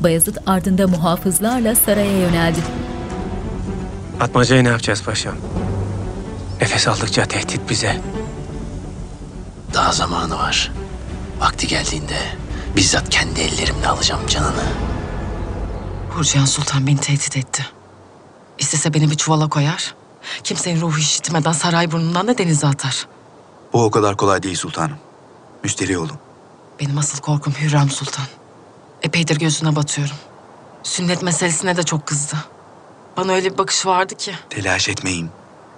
Bayezid ardında muhafızlarla saraya yöneldi. Atmacayı ne yapacağız paşam? Nefes aldıkça tehdit bize. Daha zamanı var. Vakti geldiğinde bizzat kendi ellerimle alacağım canını. Hurcihan Sultan beni tehdit etti. İstese beni bir çuvala koyar. Kimsenin ruhu işitmeden saray burnundan da denize atar. Bu o kadar kolay değil sultanım. Müsterih olun. Benim asıl korkum Hürrem Sultan. Epeydir gözüne batıyorum. Sünnet meselesine de çok kızdı. Bana öyle bir bakış vardı ki. Telaş etmeyin.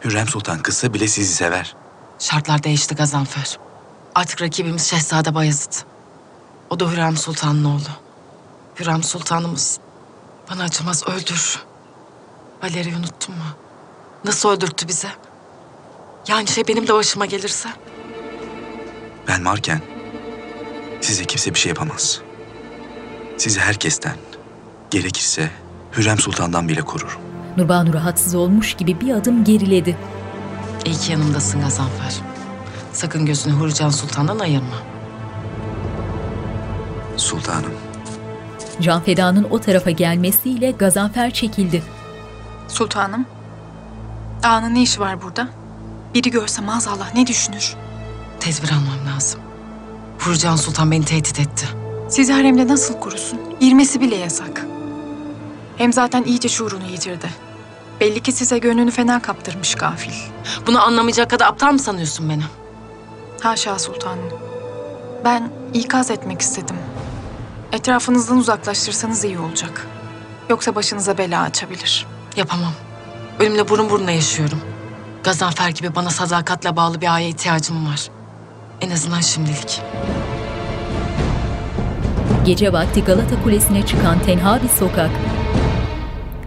Hürrem Sultan kızsa bile sizi sever. Şartlar değişti Gazanfer. Artık rakibimiz Şehzade Bayezid. O da Hürrem Sultan'ın oğlu. Hürrem Sultanımız bana acımaz öldür. Valeri'yi unuttun mu? Nasıl öldürttü bize? Yani şey benim de başıma gelirse? Ben varken size kimse bir şey yapamaz. Sizi herkesten, gerekirse Hürrem Sultan'dan bile korurum. Nurbanu rahatsız olmuş gibi bir adım geriledi. İyi ki yanımdasın Gazanfer. Sakın gözünü Hurcan Sultan'dan ayırma. Sultanım. Can Feda'nın o tarafa gelmesiyle Gazanfer çekildi. Sultanım. Ağanın ne işi var burada? Biri görse maazallah ne düşünür? Tedbir almam lazım. Hurcan Sultan beni tehdit etti. Sizi haremde nasıl korusun? Girmesi bile yasak. Hem zaten iyice şuurunu yitirdi. Belli ki size gönlünü fena kaptırmış gafil. Bunu anlamayacak kadar aptal mı sanıyorsun beni? Haşa sultanım. Ben ikaz etmek istedim. Etrafınızdan uzaklaştırsanız iyi olacak. Yoksa başınıza bela açabilir. Yapamam. Ölümle burun buruna yaşıyorum. Gazanfer gibi bana sadakatle bağlı bir aya ihtiyacım var. En azından şimdilik. Gece vakti Galata Kulesi'ne çıkan tenha bir sokak.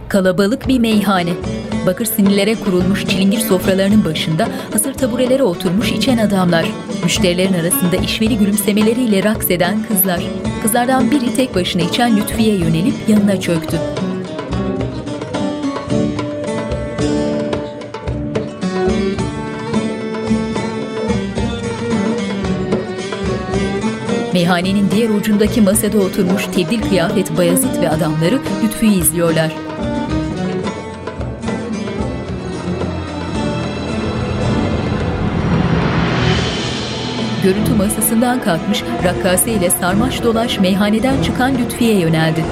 Kalabalık bir meyhane. Bakır sinirlere kurulmuş çilingir sofralarının başında hasır taburelere oturmuş içen adamlar. Müşterilerin arasında işveli gülümsemeleriyle raks eden kızlar. Kızlardan biri tek başına içen Lütfiye yönelip yanına çöktü. Meyhanenin diğer ucundaki masada oturmuş tebdil kıyafet Bayezid ve adamları Lütfü'yü izliyorlar. Görüntü masasından kalkmış rakkase ile sarmaş dolaş meyhaneden çıkan Lütfiye yöneldi.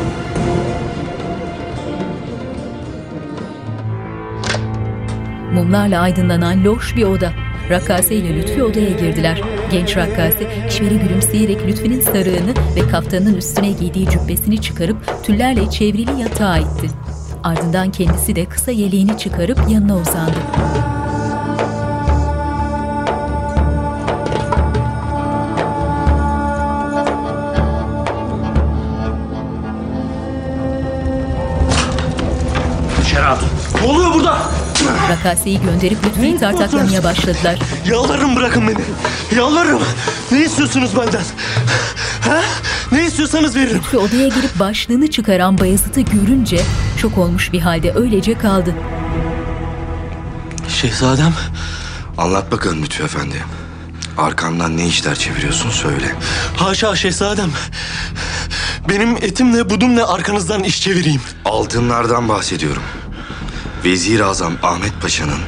Mumlarla aydınlanan loş bir oda. Rakkase ile Lütfi odaya girdiler. Genç rakkase işveri gülümseyerek Lütfi'nin sarığını ve kaftanın üstüne giydiği cübbesini çıkarıp tüllerle çevrili yatağa itti. Ardından kendisi de kısa yeleğini çıkarıp yanına uzandı. İçeri hatun. Ne oluyor burada? Rakaseyi gönderip Lütfi'yi tartaklamaya başladılar. Yalvarırım bırakın beni. Yalvarırım. Ne istiyorsunuz benden? Ha? Ne istiyorsanız veririm. Lütfi odaya girip başlığını çıkaran Bayezid'i görünce şok olmuş bir halde öylece kaldı. Şehzadem. Anlat bakalım Lütfü Efendi. Arkamdan ne işler çeviriyorsun söyle. Haşa şehzadem. Benim etimle budumla arkanızdan iş çevireyim. Altınlardan bahsediyorum. Vezir Azam Ahmet Paşa'nın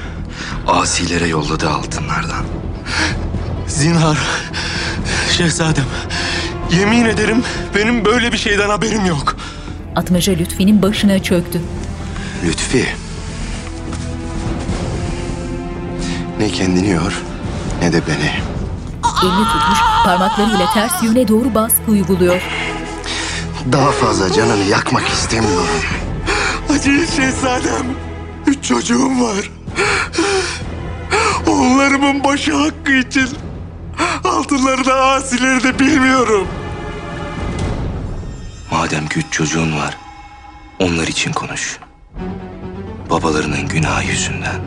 asilere yolladığı altınlardan. Zinhar. Şehzadem. Yemin ederim benim böyle bir şeyden haberim yok. Atmaca Lütfi'nin başına çöktü. Lütfi. Ne kendini yor ne de beni. Elini tutmuş parmaklarıyla ters yöne doğru baskı uyguluyor. Daha fazla canını yakmak istemiyorum. Acıyın şehzadem. Üç çocuğum var. Oğullarımın başı hakkı için altınları da asileri de bilmiyorum. Madem ki üç çocuğun var, onlar için konuş. Babalarının günahı yüzünden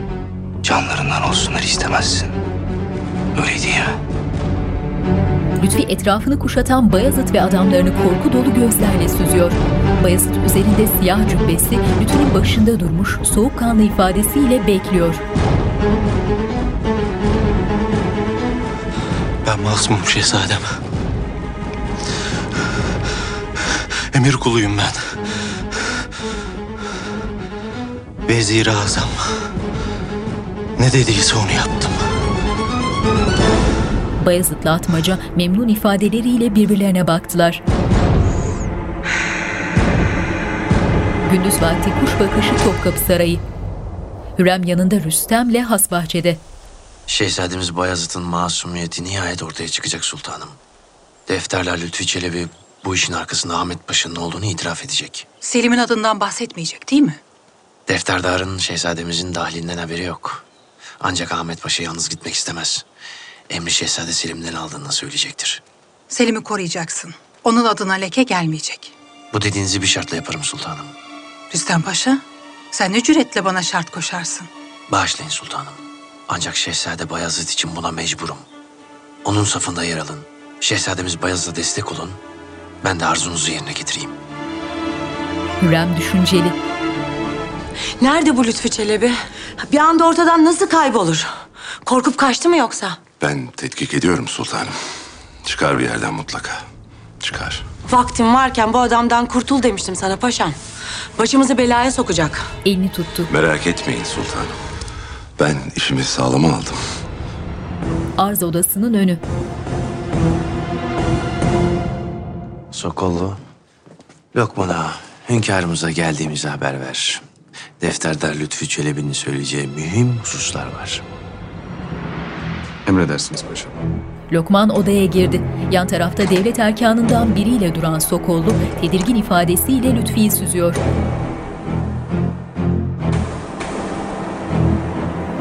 canlarından olsunlar istemezsin. Öyle değil mi? Lütfi etrafını kuşatan Bayazıt ve adamlarını korku dolu gözlerle süzüyor. Bayazıt üzerinde siyah cübbesi Lütfü'nün başında durmuş soğukkanlı ifadesiyle bekliyor. Ben masumum şehzadem. Emir kuluyum ben. Vezir-i Azam. Ne dediyse onu yaptım. Bayezid'le Atmaca memnun ifadeleriyle birbirlerine baktılar. Gündüz vakti kuş bakışı Topkapı Sarayı. Hürrem yanında Rüstem'le Hasbahçe'de. Şehzademiz Bayezid'in masumiyeti nihayet ortaya çıkacak sultanım. Defterler Lütfi Çelebi bu işin arkasında Ahmet Paşa'nın olduğunu itiraf edecek. Selim'in adından bahsetmeyecek değil mi? Defterdarın şehzademizin dahilinden haberi yok. Ancak Ahmet Paşa yalnız gitmek istemez. Emri Şehzade Selim'den aldığını söyleyecektir. Selim'i koruyacaksın. Onun adına leke gelmeyecek. Bu dediğinizi bir şartla yaparım sultanım. Rüstem Paşa, sen ne cüretle bana şart koşarsın? Bağışlayın sultanım. Ancak Şehzade Bayezid için buna mecburum. Onun safında yer alın. Şehzademiz Bayezid'e destek olun. Ben de arzunuzu yerine getireyim. Hürrem düşünceli. Nerede bu Lütfü Çelebi? Bir anda ortadan nasıl kaybolur? Korkup kaçtı mı yoksa? Ben tetkik ediyorum sultanım. Çıkar bir yerden mutlaka. Çıkar. Vaktim varken bu adamdan kurtul demiştim sana paşam. Başımızı belaya sokacak. Elini tuttu. Merak etmeyin sultanım. Ben işimi sağlama aldım. Arz odasının önü. Sokollu, Lokman'a hünkârımıza geldiğimizi haber ver. Defterdar Lütfü Çelebi'nin söyleyeceği mühim hususlar var. Emredersiniz paşam. Lokman odaya girdi. Yan tarafta devlet erkanından biriyle duran Sokollu tedirgin ifadesiyle Lütfi'yi süzüyor.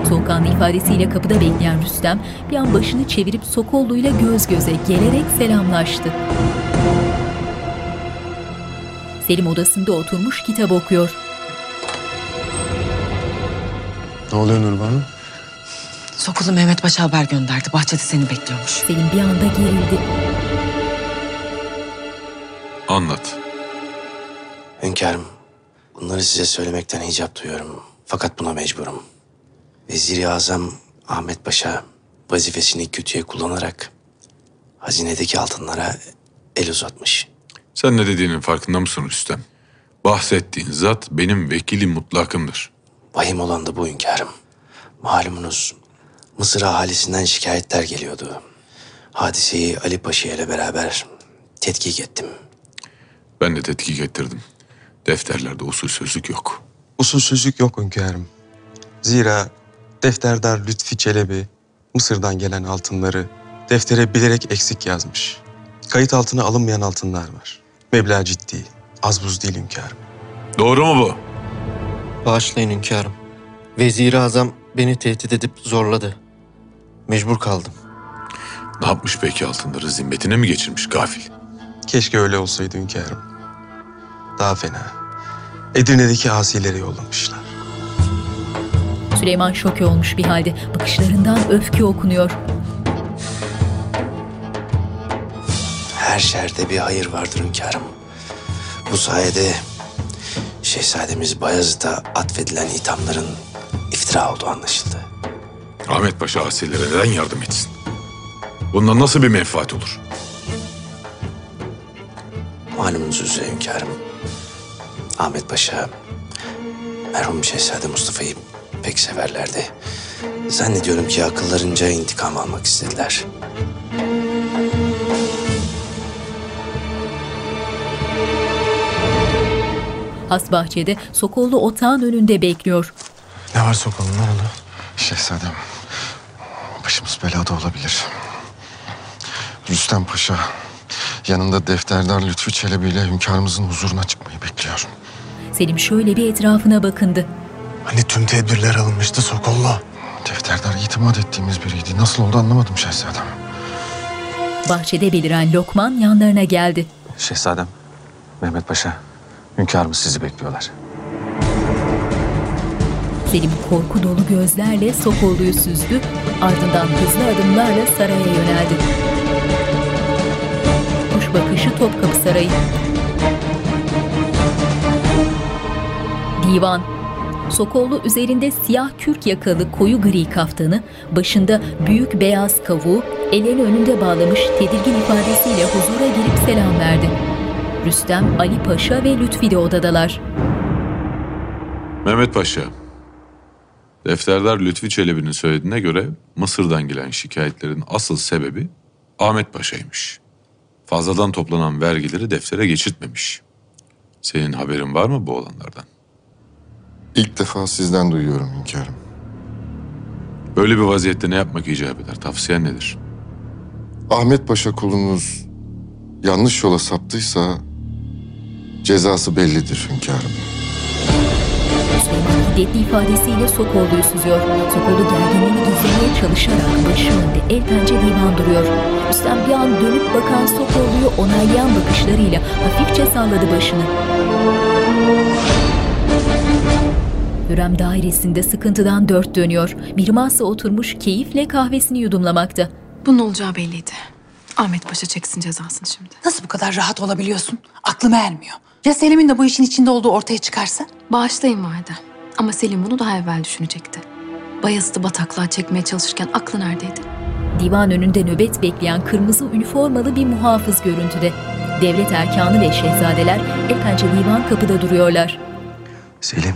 Soğukkanlı ifadesiyle kapıda bekleyen Rüstem bir an başını çevirip Sokollu'yla göz göze gelerek selamlaştı. Selim odasında oturmuş kitap okuyor. Ne oluyor Nurbanu? Sokulu Mehmet Paşa haber gönderdi. Bahçede seni bekliyormuş. Selim bir anda gerildi. Anlat. Hünkârım, bunları size söylemekten hicap duyuyorum. Fakat buna mecburum. Vezir-i Azam Ahmet Paşa vazifesini kötüye kullanarak hazinedeki altınlara el uzatmış. Sen ne dediğinin farkında mısın Rüstem? Bahsettiğin zat benim vekilim mutlakımdır. Vahim olan da bu hünkârım. Malumunuz Mısır ahalisinden şikayetler geliyordu. Hadiseyi Ali Paşa ile beraber tetkik ettim. Ben de tetkik ettirdim. Defterlerde usulsüzlük yok. Usulsüzlük yok hünkârım. Zira defterdar Lütfi Çelebi Mısır'dan gelen altınları deftere bilerek eksik yazmış. Kayıt altına alınmayan altınlar var. Meblağ ciddi. Az buz değil hünkârım. Doğru mu bu? Bağışlayın hünkârım. Vezir-i Azam beni tehdit edip zorladı. Mecbur kaldım. Ne yapmış peki altınları zimmetine mi geçirmiş gafil? Keşke öyle olsaydı hünkârım. Daha fena. Edirne'deki asileri yollamışlar. Süleyman şoke olmuş bir halde. Bakışlarından öfke okunuyor. Her şerde bir hayır vardır hünkârım. Bu sayede Şehzademiz Bayezid'e atfedilen ithamların iftira olduğu anlaşıldı. Ahmet Paşa asillere neden yardım etsin? Bundan nasıl bir menfaat olur? Malumunuz üzere hünkârım. Ahmet Paşa merhum Şehzade Mustafa'yı pek severlerdi. Zannediyorum ki akıllarınca intikam almak istediler. Has bahçede Sokollu otağın önünde bekliyor. Ne var sokalım ne oldu? Şehzadem, başımız belada olabilir. Rüstem Paşa yanında defterdar Lütfü Çelebi ile hünkârımızın huzuruna çıkmayı bekliyor. Selim şöyle bir etrafına bakındı. Hani tüm tedbirler alınmıştı Sokollu. Defterdar itimat ettiğimiz biriydi. Nasıl oldu anlamadım şehzadem. Bahçede beliren Lokman yanlarına geldi. Şehzadem, Mehmet Paşa, hünkârımız sizi bekliyorlar. Selim korku dolu gözlerle Sokollu'yu süzdü, ardından hızlı adımlarla saraya yöneldi. Kuş bakışı Topkapı Sarayı. Divan. Sokollu üzerinde siyah kürk yakalı koyu gri kaftanı, başında büyük beyaz kavuğu, ellerini önünde bağlamış tedirgin ifadesiyle huzura girip selam verdi. Rüstem, Ali Paşa ve Lütfi de odadalar. Mehmet Paşa, defterdar Lütfi Çelebi'nin söylediğine göre Mısır'dan gelen şikayetlerin asıl sebebi Ahmet Paşa'ymış. Fazladan toplanan vergileri deftere geçirtmemiş. Senin haberin var mı bu olanlardan? İlk defa sizden duyuyorum hünkârım. Böyle bir vaziyette ne yapmak icap eder? Tavsiyen nedir? Ahmet Paşa kulunuz yanlış yola saptıysa cezası bellidir hünkârım. Hiddetli ifadesiyle Sokollu'yu süzüyor. Sokollu gerginliğini gizlemeye çalışarak başı önde el pençe divan duruyor. Rüstem bir an dönüp bakan Sokollu'yu onaylayan bakışlarıyla hafifçe salladı başını. Hürrem dairesinde sıkıntıdan dört dönüyor. Bir masa oturmuş keyifle kahvesini yudumlamakta. Bunun olacağı belliydi. Ahmet Paşa çeksin cezasını şimdi. Nasıl bu kadar rahat olabiliyorsun? Aklım ermiyor. Ya Selim'in de bu işin içinde olduğu ortaya çıkarsa? Bağışlayın valide. Ama Selim bunu daha evvel düşünecekti. Bayezid'i bataklığa çekmeye çalışırken aklı neredeydi? Divan önünde nöbet bekleyen kırmızı üniformalı bir muhafız görüntüde. Devlet erkanı ve şehzadeler el pençe divan kapıda duruyorlar. Selim,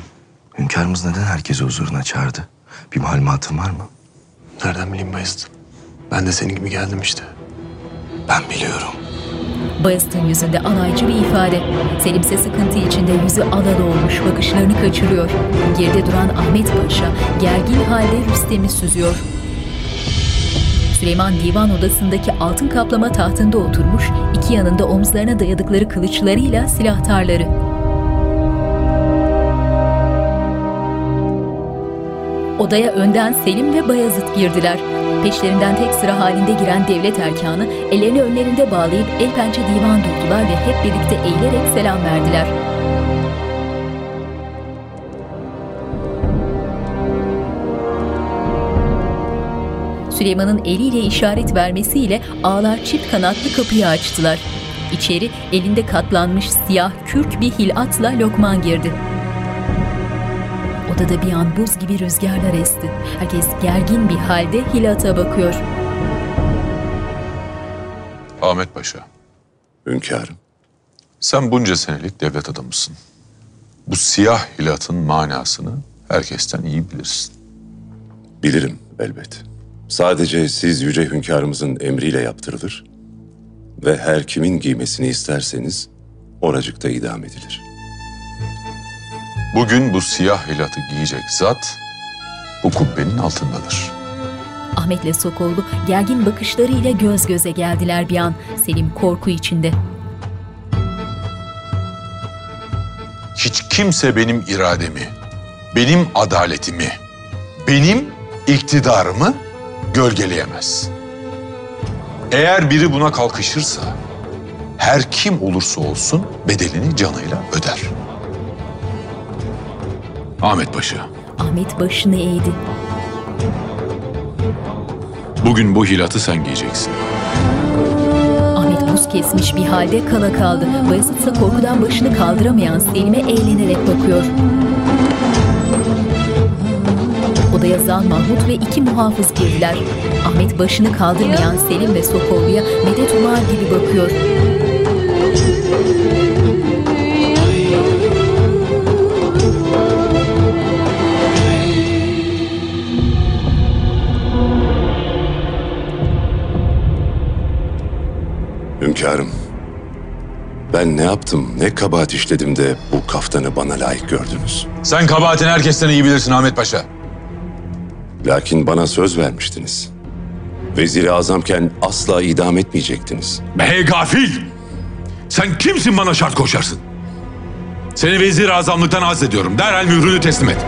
hünkârımız neden herkesi huzuruna çağırdı? Bir malumatın var mı? Nereden bileyim Bayezid? Ben de senin gibi geldim işte. Ben biliyorum. Bayezid'in yüzünde alaycı bir ifade. Selim ise sıkıntı içinde yüzü alal olmuş, bakışlarını kaçırıyor. Geride duran Ahmet Paşa gergin halde Rüstem'i süzüyor. Süleyman divan odasındaki altın kaplama tahtında oturmuş, iki yanında omuzlarına dayadıkları kılıçlarıyla silahtarları. Odaya önden Selim ve Bayezid girdiler. Peşlerinden tek sıra halinde giren devlet erkanı ellerini önlerinde bağlayıp el pençe divan durdular ve hep birlikte eğilerek selam verdiler. Süleyman'ın eliyle işaret vermesiyle ağlar çift kanatlı kapıyı açtılar. İçeri elinde katlanmış siyah kürk bir hilatla Lokman girdi. Odada bir an buz gibi rüzgarlar esti. Herkes gergin bir halde Hilat'a bakıyor. Ahmet Paşa, Hünkârım. sen bunca senelik devlet adamısın. Bu siyah hilatın manasını herkesten iyi bilirsin. Bilirim elbet. Sadece siz yüce hünkârımızın emriyle yaptırılır ve her kimin giymesini isterseniz oracıkta idam edilir. Bugün bu siyah hilatı giyecek zat bu kubbenin altındadır. Ahmet'le Sokollu gergin bakışlarıyla göz göze geldiler bir an. Selim korku içinde. Hiç kimse benim irademi, benim adaletimi, benim iktidarımı gölgeleyemez. Eğer biri buna kalkışırsa her kim olursa olsun bedelini canıyla öder. Ahmet Paşa, Ahmet başını eğdi. bugün bu hilatı sen giyeceksin. Ahmet buz kesmiş bir halde kala kaldı. Bayezid ise korkudan başını kaldıramayan Selim'e eğlenerek bakıyor. Odaya Zal Mahmut ve iki muhafız girdiler. Ahmet başını kaldırmayan Selim ve Sokollu'ya medet umar gibi bakıyor. Hünkârım. Ben ne yaptım, ne kabahat işledim de bu kaftanı bana layık gördünüz. Sen kabahatini herkesten iyi bilirsin Ahmet Paşa. Lakin bana söz vermiştiniz. Vezir-i azamken asla idam etmeyecektiniz. Hey gafil! Sen kimsin bana şart koşarsın? Seni vezir azamlıktan azlediyorum. Derhal mührünü teslim et.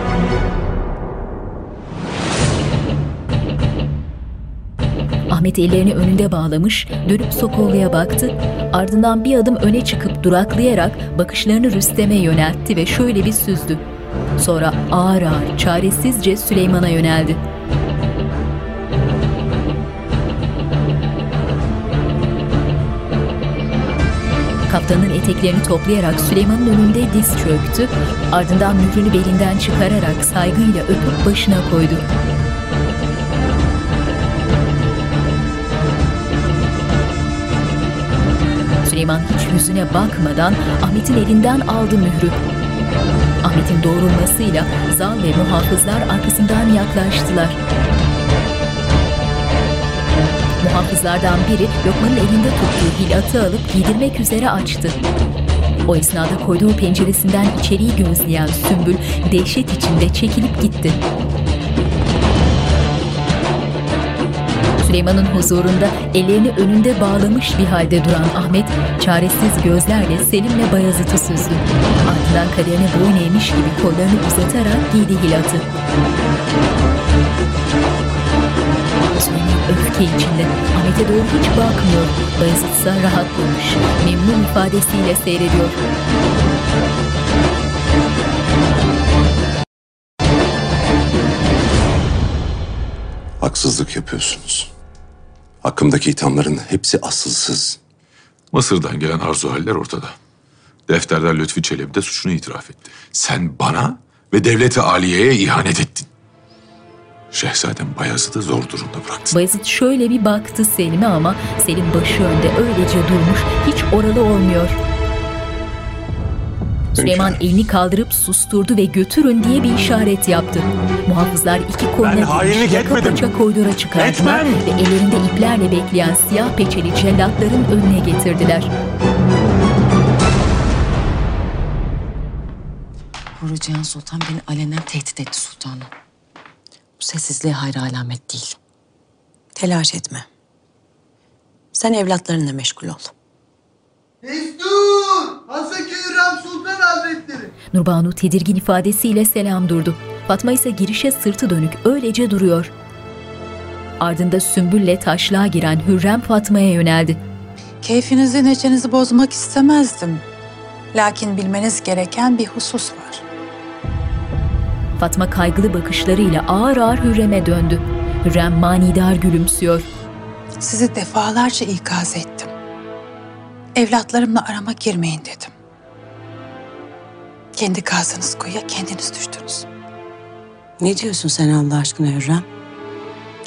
Ahmet ellerini önünde bağlamış, dönüp Sokollu'ya baktı. Ardından bir adım öne çıkıp duraklayarak bakışlarını Rüstem'e yöneltti ve şöyle bir süzdü. Sonra ağır ağır, çaresizce Süleyman'a yöneldi. Kaptanın eteklerini toplayarak Süleyman'ın önünde diz çöktü. Ardından mührünü belinden çıkararak saygıyla öpüp başına koydu. Süleyman hiç yüzüne bakmadan Ahmet'in elinden aldı mührü. Ahmet'in doğrulmasıyla Zal ve muhafızlar arkasından yaklaştılar. Muhafızlardan biri Lokman'ın elinde tuttuğu hilatı alıp giydirmek üzere açtı. O esnada koridor penceresinden içeriği gözleyen Sümbül dehşet içinde çekilip gitti. Süleyman'ın huzurunda ellerini önünde bağlamış bir halde duran Ahmet, çaresiz gözlerle Selim'le Bayazıt'ı süzdü. Ardından kaderine boyun eğmiş gibi kollarını uzatarak giydi hilatı. Öfke içinde Ahmet'e doğru hiç bakmıyor. Bayezid ise rahatlamış, memnun ifadesiyle seyrediyor. Haksızlık yapıyorsunuz. Hakkımdaki ithamların hepsi asılsız. Mısır'dan gelen arzu haller ortada. Defterdar Lütfi Çelebi de suçunu itiraf etti. Sen bana ve devleti aliyeye ihanet ettin. Şehzadem Bayezid'i zor durumda bıraktın. Bayezid şöyle bir baktı Selim'e ama Selim başı önde öylece durmuş, hiç oralı olmuyor. Süleyman elini kaldırıp susturdu ve götürün diye bir işaret yaptı. Muhafızlar iki koluna etmedim. paça koridora çıkarttılar Etmem. ve ellerinde iplerle bekleyen siyah peçeli cellatların önüne getirdiler. Cihan Sultan beni alenen tehdit etti sultanım. Bu sessizliğe hayra alamet değil. Telaş etme. Sen evlatlarınla meşgul ol. Destur! Hazreti Hürrem Sultan Hazretleri! Nurbanu tedirgin ifadesiyle selam durdu. Fatma ise girişe sırtı dönük öylece duruyor. Ardında sümbülle taşlığa giren Hürrem Fatma'ya yöneldi. Keyfinizi neşenizi bozmak istemezdim. Lakin bilmeniz gereken bir husus var. Fatma kaygılı bakışlarıyla ağır ağır Hürrem'e döndü. Hürrem manidar gülümsüyor. Sizi defalarca ikaz ettim. Evlatlarımla arama girmeyin dedim. Kendi kazdığınız kuyuya kendiniz düştünüz. Ne diyorsun sen Allah aşkına Hürrem?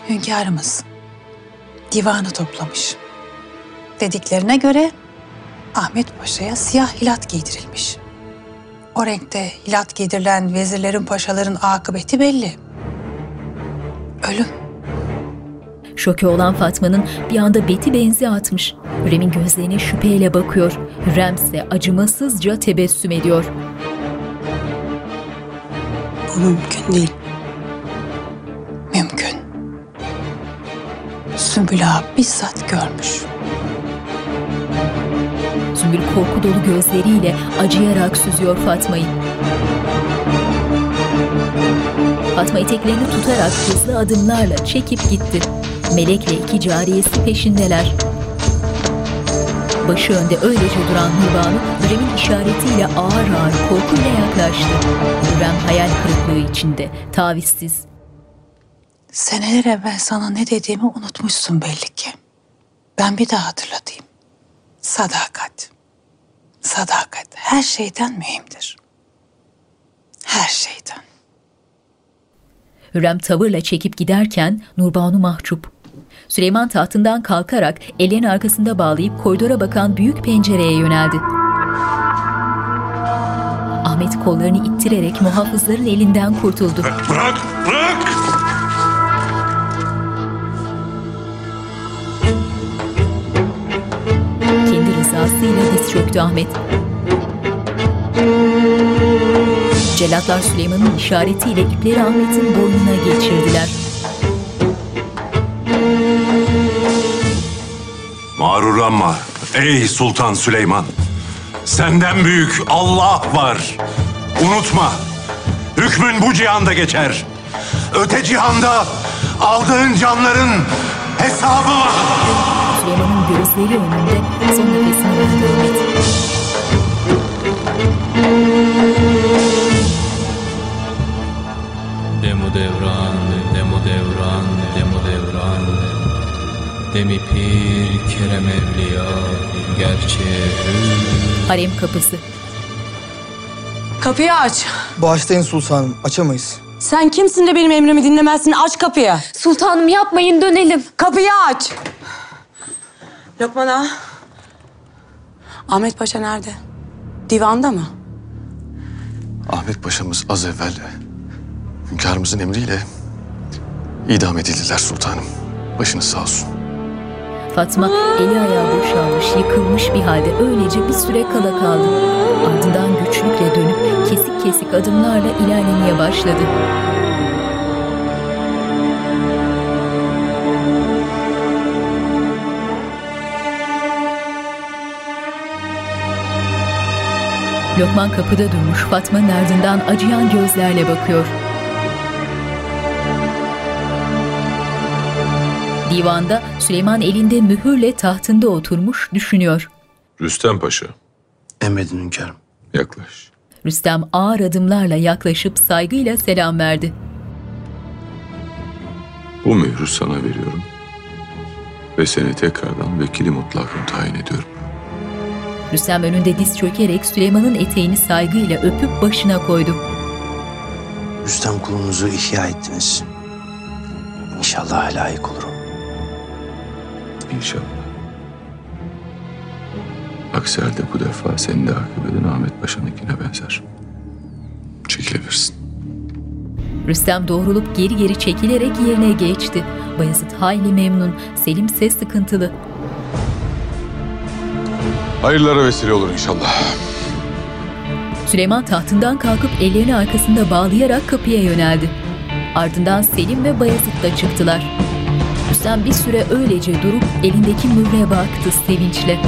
Hünkârımız divanı toplamış. Dediklerine göre Ahmet Paşa'ya siyah hilat giydirilmiş. O renkte hilat giydirilen vezirlerin paşaların akıbeti belli. Ölüm. Şoke olan Fatma'nın bir anda beti benzi atmış. Hürrem'in gözlerine şüpheyle bakıyor. Hürrem ise acımasızca tebessüm ediyor. Bu mümkün değil. Mümkün. Sümbül Ağa bizzat görmüş. Sümbül korku dolu gözleriyle acıyarak süzüyor Fatma'yı. Fatma eteklerini tutarak hızlı adımlarla çekip gitti. Melekle iki cariyesi peşindeler. Başı önde öylece duran Nurbanu, Hürrem'in işaretiyle ağır ağır korkuyla yaklaştı. Hürrem hayal kırıklığı içinde, tavizsiz. Seneler evvel sana ne dediğimi unutmuşsun belli ki. Ben bir daha hatırlatayım. Sadakat. Sadakat her şeyden mühimdir. Her şeyden. Hürrem tavırla çekip giderken Nurbanu mahcup. Süleyman tahtından kalkarak ellerini arkasında bağlayıp koridora bakan büyük pencereye yöneldi. Ahmet kollarını ittirerek muhafızların elinden kurtuldu. Bırak, bırak! Kendi rızasıyla diz çöktü Ahmet. Celatlar Süleyman'ın işaretiyle ipleri Ahmet'in boynuna geçirdiler. Mağrurlanma ey Sultan Süleyman. Senden büyük Allah var. Unutma. Hükmün bu cihanda geçer. Öte cihanda aldığın canların hesabı var. Süleyman'ın gözleri önünde son nefesini verdi devran, demo devran, demo devran Demi pir kerem evliya gerçeğe Harem kapısı. Kapıyı aç. Bağışlayın sultanım, açamayız. Sen kimsin de benim emrimi dinlemezsin? Aç kapıyı. Sultanım yapmayın dönelim. Kapıyı aç. Lokman ağa. Ahmet Paşa nerede? Divanda mı? Ahmet Paşa'mız az evvel hünkârımızın emriyle idam edildiler sultanım. Başınız sağ olsun. Fatma eli ayağı boşalmış, yıkılmış bir halde öylece bir süre kala kaldı. Ardından güçlükle dönüp kesik kesik adımlarla ilerlemeye başladı. Lokman kapıda durmuş Fatma'nın ardından acıyan gözlerle bakıyor. Divanda Süleyman elinde mühürle tahtında oturmuş düşünüyor. Rüstem Paşa. Emredin hünkârım. Yaklaş. Rüstem ağır adımlarla yaklaşıp saygıyla selam verdi. Bu mührü sana veriyorum. Ve seni tekrardan vekili mutlakım tayin ediyorum. Rüstem önünde diz çökerek Süleyman'ın eteğini saygıyla öpüp başına koydu. Rüstem kulunuzu ihya ettiniz. İnşallah layık olurum. İnşallah. Aksi halde bu defa senin de akıbetin Ahmet Paşa'nınkine benzer. Çekilebilirsin. Rüstem doğrulup geri geri çekilerek yerine geçti. Bayezid hayli memnun, Selim ise sıkıntılı. Hayırlara vesile olur inşallah. Süleyman tahtından kalkıp ellerini arkasında bağlayarak kapıya yöneldi. Ardından Selim ve Bayezid de çıktılar. Rüstem bir süre öylece durup elindeki mühre baktı sevinçle.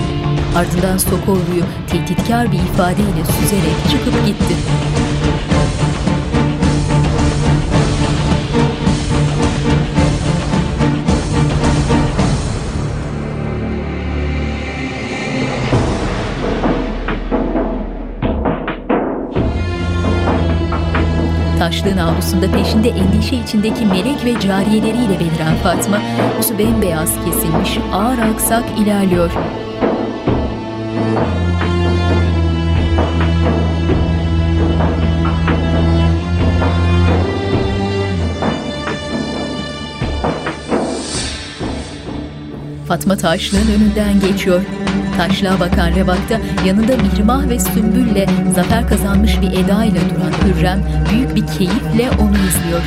Ardından Sokollu'yu tehditkar bir ifadeyle süzerek çıkıp gitti. Taşlığın avlusunda peşinde endişe içindeki melek ve cariyeleriyle beliren Fatma, yüzü bembeyaz kesilmiş, ağır aksak ilerliyor. Fatma taşlığın önünden geçiyor. Taşlığa bakan Revak'ta yanında Mihrimah ve Sümbül'le zafer kazanmış bir eda ile duran Hürrem büyük bir keyifle onu izliyor.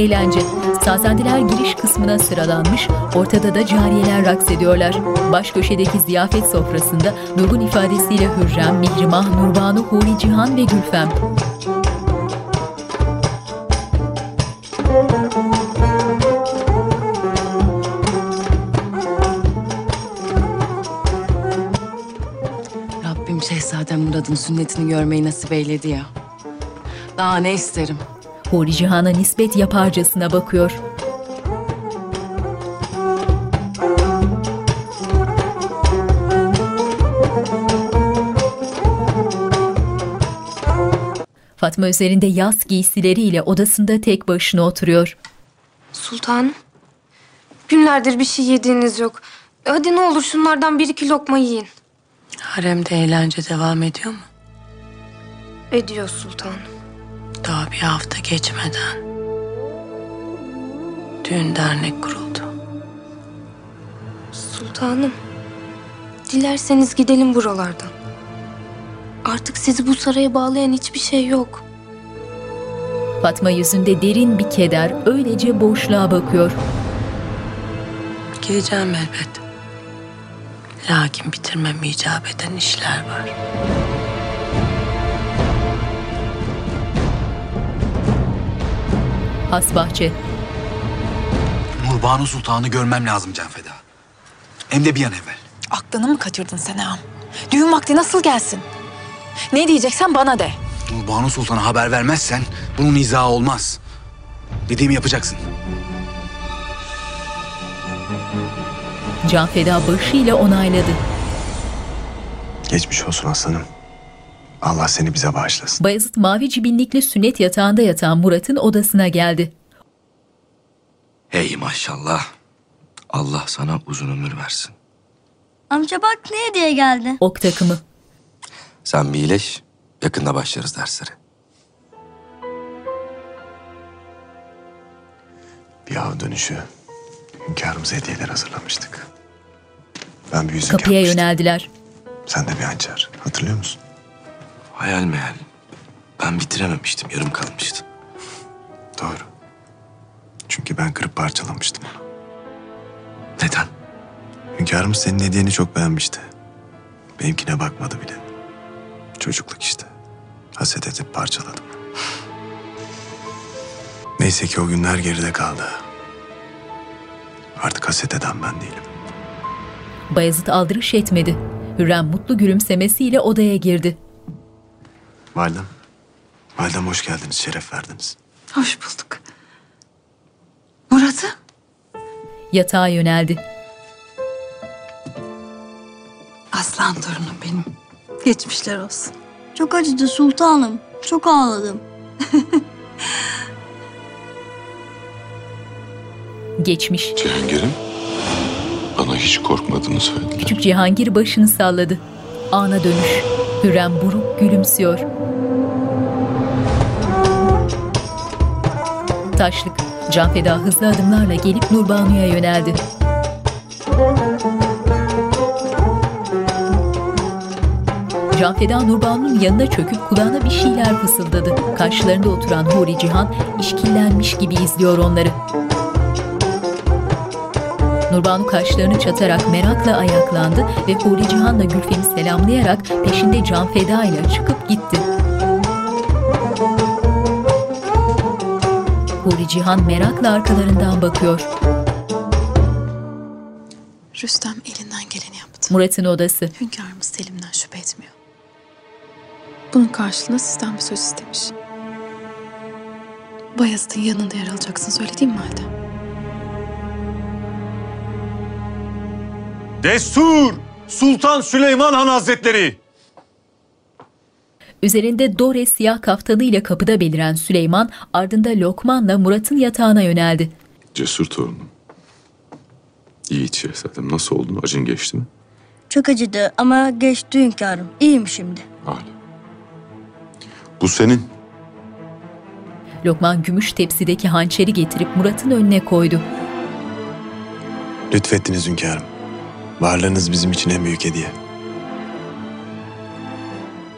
Eğlence. Sazendiler giriş kısmına sıralanmış, ortada da cariyeler raks ediyorlar. Baş köşedeki ziyafet sofrasında durgun ifadesiyle Hürrem, Mihrimah, Nurbanu, Huri Cihan ve Gülfem. Rabbim Şehzadem Murad'ın sünnetini görmeyi nasip eyledi ya. Daha ne isterim? Huri Cihan'a nispet yaparcasına bakıyor. Fatma üzerinde yaz giysileriyle odasında tek başına oturuyor. Sultanım. Günlerdir bir şey yediğiniz yok. Hadi ne olur şunlardan bir iki lokma yiyin. Haremde eğlence devam ediyor mu? Ediyor sultanım. Daha bir hafta geçmeden düğün dernek kuruldu. Sultanım. Dilerseniz gidelim buralardan. Artık sizi bu saraya bağlayan hiçbir şey yok. Fatma yüzünde derin bir keder öylece boşluğa bakıyor. Gideceğim elbet. Lakin bitirmem icap eden işler var. Hasbahçe. Nurbanu Sultan'ı görmem lazım Canfeda. Hem de bir an evvel. Aklını mı kaçırdın sen ağam? Düğün vakti nasıl gelsin? Ne diyeceksen bana de. Nurbanu Sultan'a haber vermezsen bunun izahı olmaz. Dediğimi yapacaksın. Can Feda başıyla onayladı. Geçmiş olsun aslanım. Allah seni bize bağışlasın. Bayezid mavi cibinlikli sünnet yatağında yatan Murat'ın odasına geldi. Hey maşallah. Allah sana uzun ömür versin. Amca bak ne hediye geldi. Ok takımı. Sen bir iyileş. Yakında başlarız derslere. Bir av dönüşü hünkârımıza hediyeler hazırlamıştık. Ben bir yüzük Kapıya yapmıştım. yöneldiler. Sen de bir hançer. Hatırlıyor musun? Hayal meyal. Ben bitirememiştim. Yarım kalmıştı. Doğru. Çünkü ben kırıp parçalamıştım onu. Neden? Hünkârımız senin hediyeni çok beğenmişti. Benimkine bakmadı bile. Çocukluk işte. Haset edip parçaladım. Neyse ki o günler geride kaldı. Artık haset eden ben değilim. Bayezid aldırış etmedi. Hürrem mutlu gülümsemesiyle odaya girdi. Validem. Validem hoş geldiniz, şeref verdiniz. Hoş bulduk. Murat'ım. Yatağa yöneldi. Aslan torunum benim. Geçmişler olsun. Çok acıdı sultanım. Çok ağladım. Geçmiş. Cihangir'im bana hiç korkmadığını söylediler. Küçük Cihangir başını salladı. Ana dönüş. Hürrem buruk gülümsüyor. Taşlık. Can Feda hızlı adımlarla gelip Nurbanu'ya yöneldi. Can Feda Nurbanu'nun yanına çöküp kulağına bir şeyler fısıldadı. Karşılarında oturan Huri Cihan işkillenmiş gibi izliyor onları. Nurbanu kaşlarını çatarak merakla ayaklandı ve Huri Cihan'la Gülfem'i selamlayarak peşinde Can Feda ile çıkıp gitti. Huri Cihan merakla arkalarından bakıyor. Rüstem elinden geleni yaptı. Murat'ın odası. Hünkârımız Selim'den şüphe etmiyor. Bunun karşılığında sizden bir söz istemiş. Bayezid'in yanında yer alacaksın söylediğim mi halde? Destur! Sultan Süleyman Han Hazretleri! Üzerinde dore siyah kaftanıyla kapıda beliren Süleyman ardında Lokman'la Murat'ın yatağına yöneldi. Cesur torunum. Yiğit şehzadem nasıl oldun? Acın geçti mi? Çok acıdı ama geçti hünkârım. İyiyim şimdi. Bu senin. Lokman gümüş tepsideki hançeri getirip Murat'ın önüne koydu. Lütfettiniz hünkârım. Varlığınız bizim için en büyük hediye.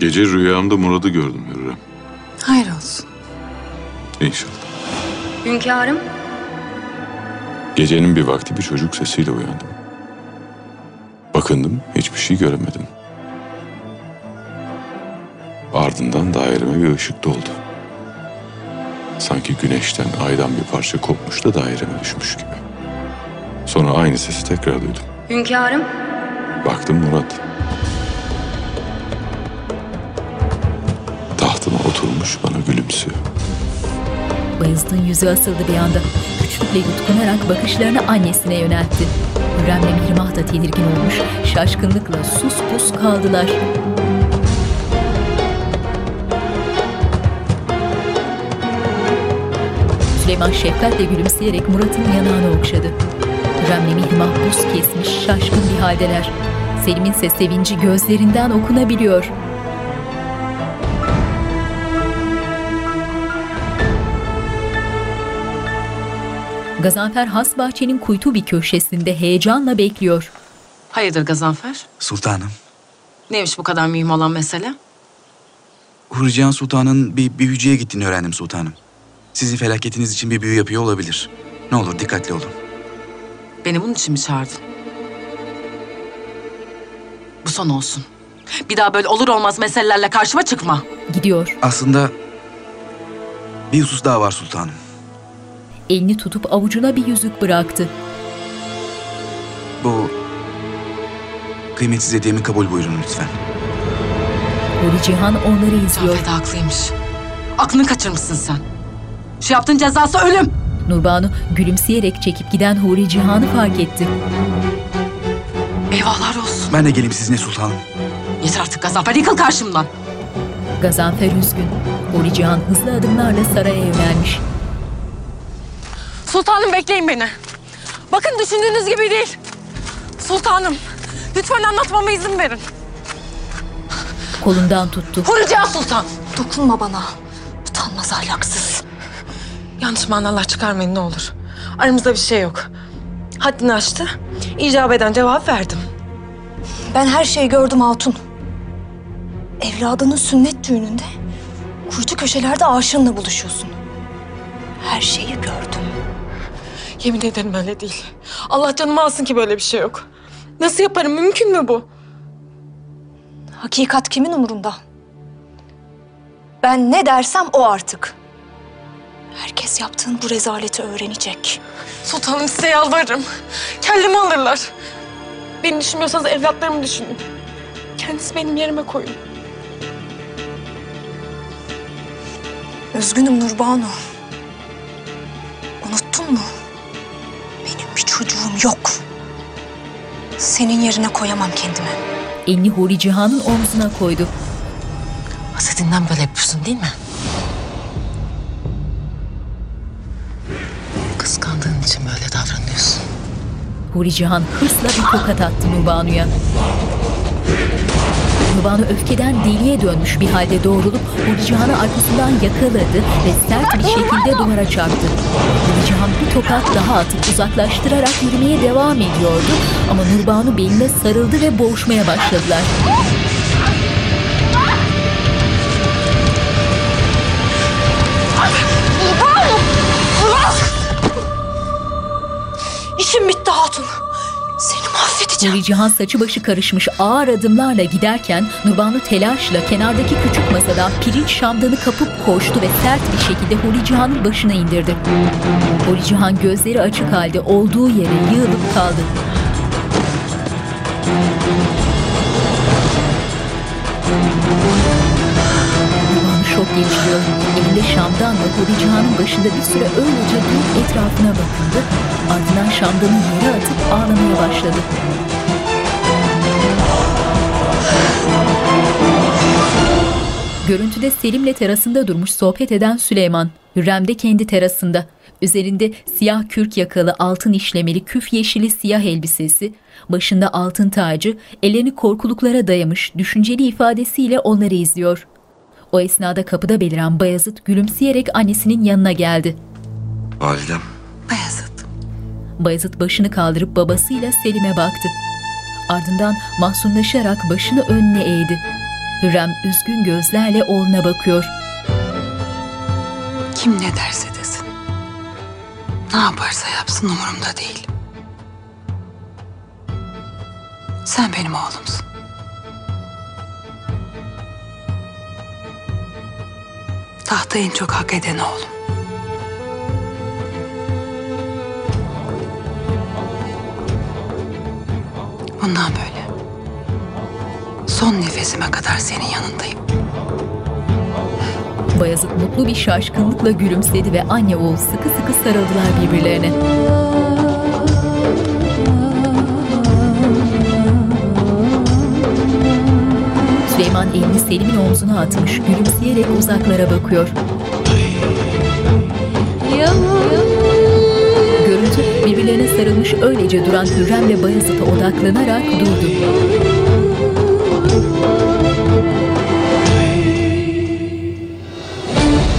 Gece rüyamda Murad'ı gördüm Hürrem. Hayır olsun. İnşallah. Hünkârım. Gecenin bir vakti bir çocuk sesiyle uyandım. Bakındım hiçbir şey göremedim. Ardından daireme bir ışık doldu. Sanki güneşten, aydan bir parça kopmuş da daireme düşmüş gibi. Sonra aynı sesi tekrar duydum. Hünkârım. Baktım Murat. Tahtına oturmuş bana gülümsüyor. Bayezid'in yüzü asıldı bir anda. Güçlükle yutkunarak bakışlarını annesine yöneltti. Hürrem'le Mihrimah da tedirgin olmuş, şaşkınlıkla sus pus kaldılar. Süleyman şefkatle gülümseyerek Murat'ın yanağını okşadı. Hürrem'le Mihrimah buz kesmiş, şaşkın bir haldeler. Selim'in ise sevinci gözlerinden okunabiliyor. Gazanfer has bahçenin kuytu bir köşesinde heyecanla bekliyor. Hayırdır Gazanfer? Sultanım. Neymiş bu kadar mühim olan mesele? Hurcihan Sultan'ın bir büyücüye gittiğini öğrendim sultanım. Sizin felaketiniz için bir büyü yapıyor olabilir. Ne olur dikkatli olun. Beni bunun için mi çağırdın? Bu son olsun. Bir daha böyle olur olmaz meselelerle karşıma çıkma. Gidiyor. Aslında bir husus daha var sultanım. elini tutup avucuna bir yüzük bıraktı. Bu kıymetsiz hediyemi kabul buyurun lütfen. Huri Cihan onları izliyor. Afet haklıymış. Aklını kaçırmışsın sen. Şu yaptığın cezası ölüm. Nurbanu gülümseyerek çekip giden Huri Cihan'ı fark etti. Eyvahlar olsun. Ben de geleyim sizinle sultanım. Yeter artık Gazanfer yıkıl karşımdan. Gazanfer üzgün. Huri Cihan hızlı adımlarla saraya yönelmiş. Sultanım bekleyin beni. Bakın düşündüğünüz gibi değil. Sultanım lütfen anlatmama izin verin. Kolundan tuttu. Hurica Sultan. Dokunma bana. Utanmaz ahlaksız. Yanlış manalar çıkarmayın ne olur. Aramızda bir şey yok. Haddini aştı. İcap eden cevap verdim. Ben her şeyi gördüm Hatun. Evladının sünnet düğününde kuytu köşelerde aşığınla buluşuyorsun. Her şeyi gördüm. Yemin ederim öyle değil. Allah canımı alsın ki böyle bir şey yok. Nasıl yaparım? Mümkün mü bu? Hakikat kimin umurunda? Ben ne dersem o artık. Herkes yaptığın bu rezaleti öğrenecek. Sultanım size yalvarırım. Kellemi alırlar. Beni düşünmüyorsanız evlatlarımı düşünün. Kendisi benim yerime koyun. Üzgünüm Nurbanu. Unuttun mu? Benim bir çocuğum yok. Senin yerine koyamam kendimi. Elini Huri Cihan'ın omzuna koydu. Hasetinden böyle yapıyorsun değil mi? İçin böyle davranıyorsun. Huri Cihan hırsla bir tokat attı Nurbanu'ya. Nurbanu öfkeden deliye dönmüş bir halde doğrulup Huri Cihan'ı arkasından yakaladı ve sert bir şekilde duvara çarptı. Huri Cihan bir tokat daha atıp uzaklaştırarak yürümeye devam ediyordu ama Nurbanu beline sarıldı ve boğuşmaya başladılar. İşim bitti Hatun. Seni mahvedeceğim. Cihan saçı başı karışmış ağır adımlarla giderken Nurbanu telaşla kenardaki küçük masada pirinç şamdanı kapıp koştu ve sert bir şekilde Cihan'ın başına indirdi. Cihan gözleri açık halde olduğu yere yığılıp kaldı. Geçiriyor. Elinde şamdanla Huri Cihan'ın başında bir süre öylece durup etrafına bakındı. Ardından şamdanı yere atıp ağlamaya başladı. Görüntüde Selim'le terasında durmuş sohbet eden Süleyman. Hürrem de kendi terasında. Üzerinde siyah kürk yakalı altın işlemeli küf yeşili siyah elbisesi, başında altın tacı, ellerini korkuluklara dayamış düşünceli ifadesiyle onları izliyor. O esnada kapıda beliren Bayezid gülümseyerek annesinin yanına geldi. Validem. Bayezid. Bayezid başını kaldırıp babasıyla Selim'e baktı. Ardından mahzunlaşarak başını önüne eğdi. Hürrem üzgün gözlerle oğluna bakıyor. Kim ne derse desin. Ne yaparsa yapsın umurumda değil. Sen benim oğlumsun. Tahta en çok hak eden oğlum. Bundan böyle. Son nefesime kadar senin yanındayım. Bayezid mutlu bir şaşkınlıkla gülümsedi ve anne oğul sıkı sıkı sarıldılar birbirlerine. Süleyman elini Selim'in omzuna atmış, gülümseyerek uzaklara bakıyor. Görüntü birbirlerine sarılmış öylece duran Hürrem ve Bayezid'e odaklanarak durdu.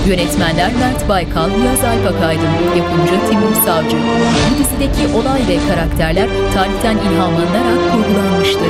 Yönetmenler Mert Baykal, Yaz Alp Akaydın, yapımcı Timur Savcı. Bu dizideki olay ve karakterler tarihten ilhamlanarak kurgulanmıştır.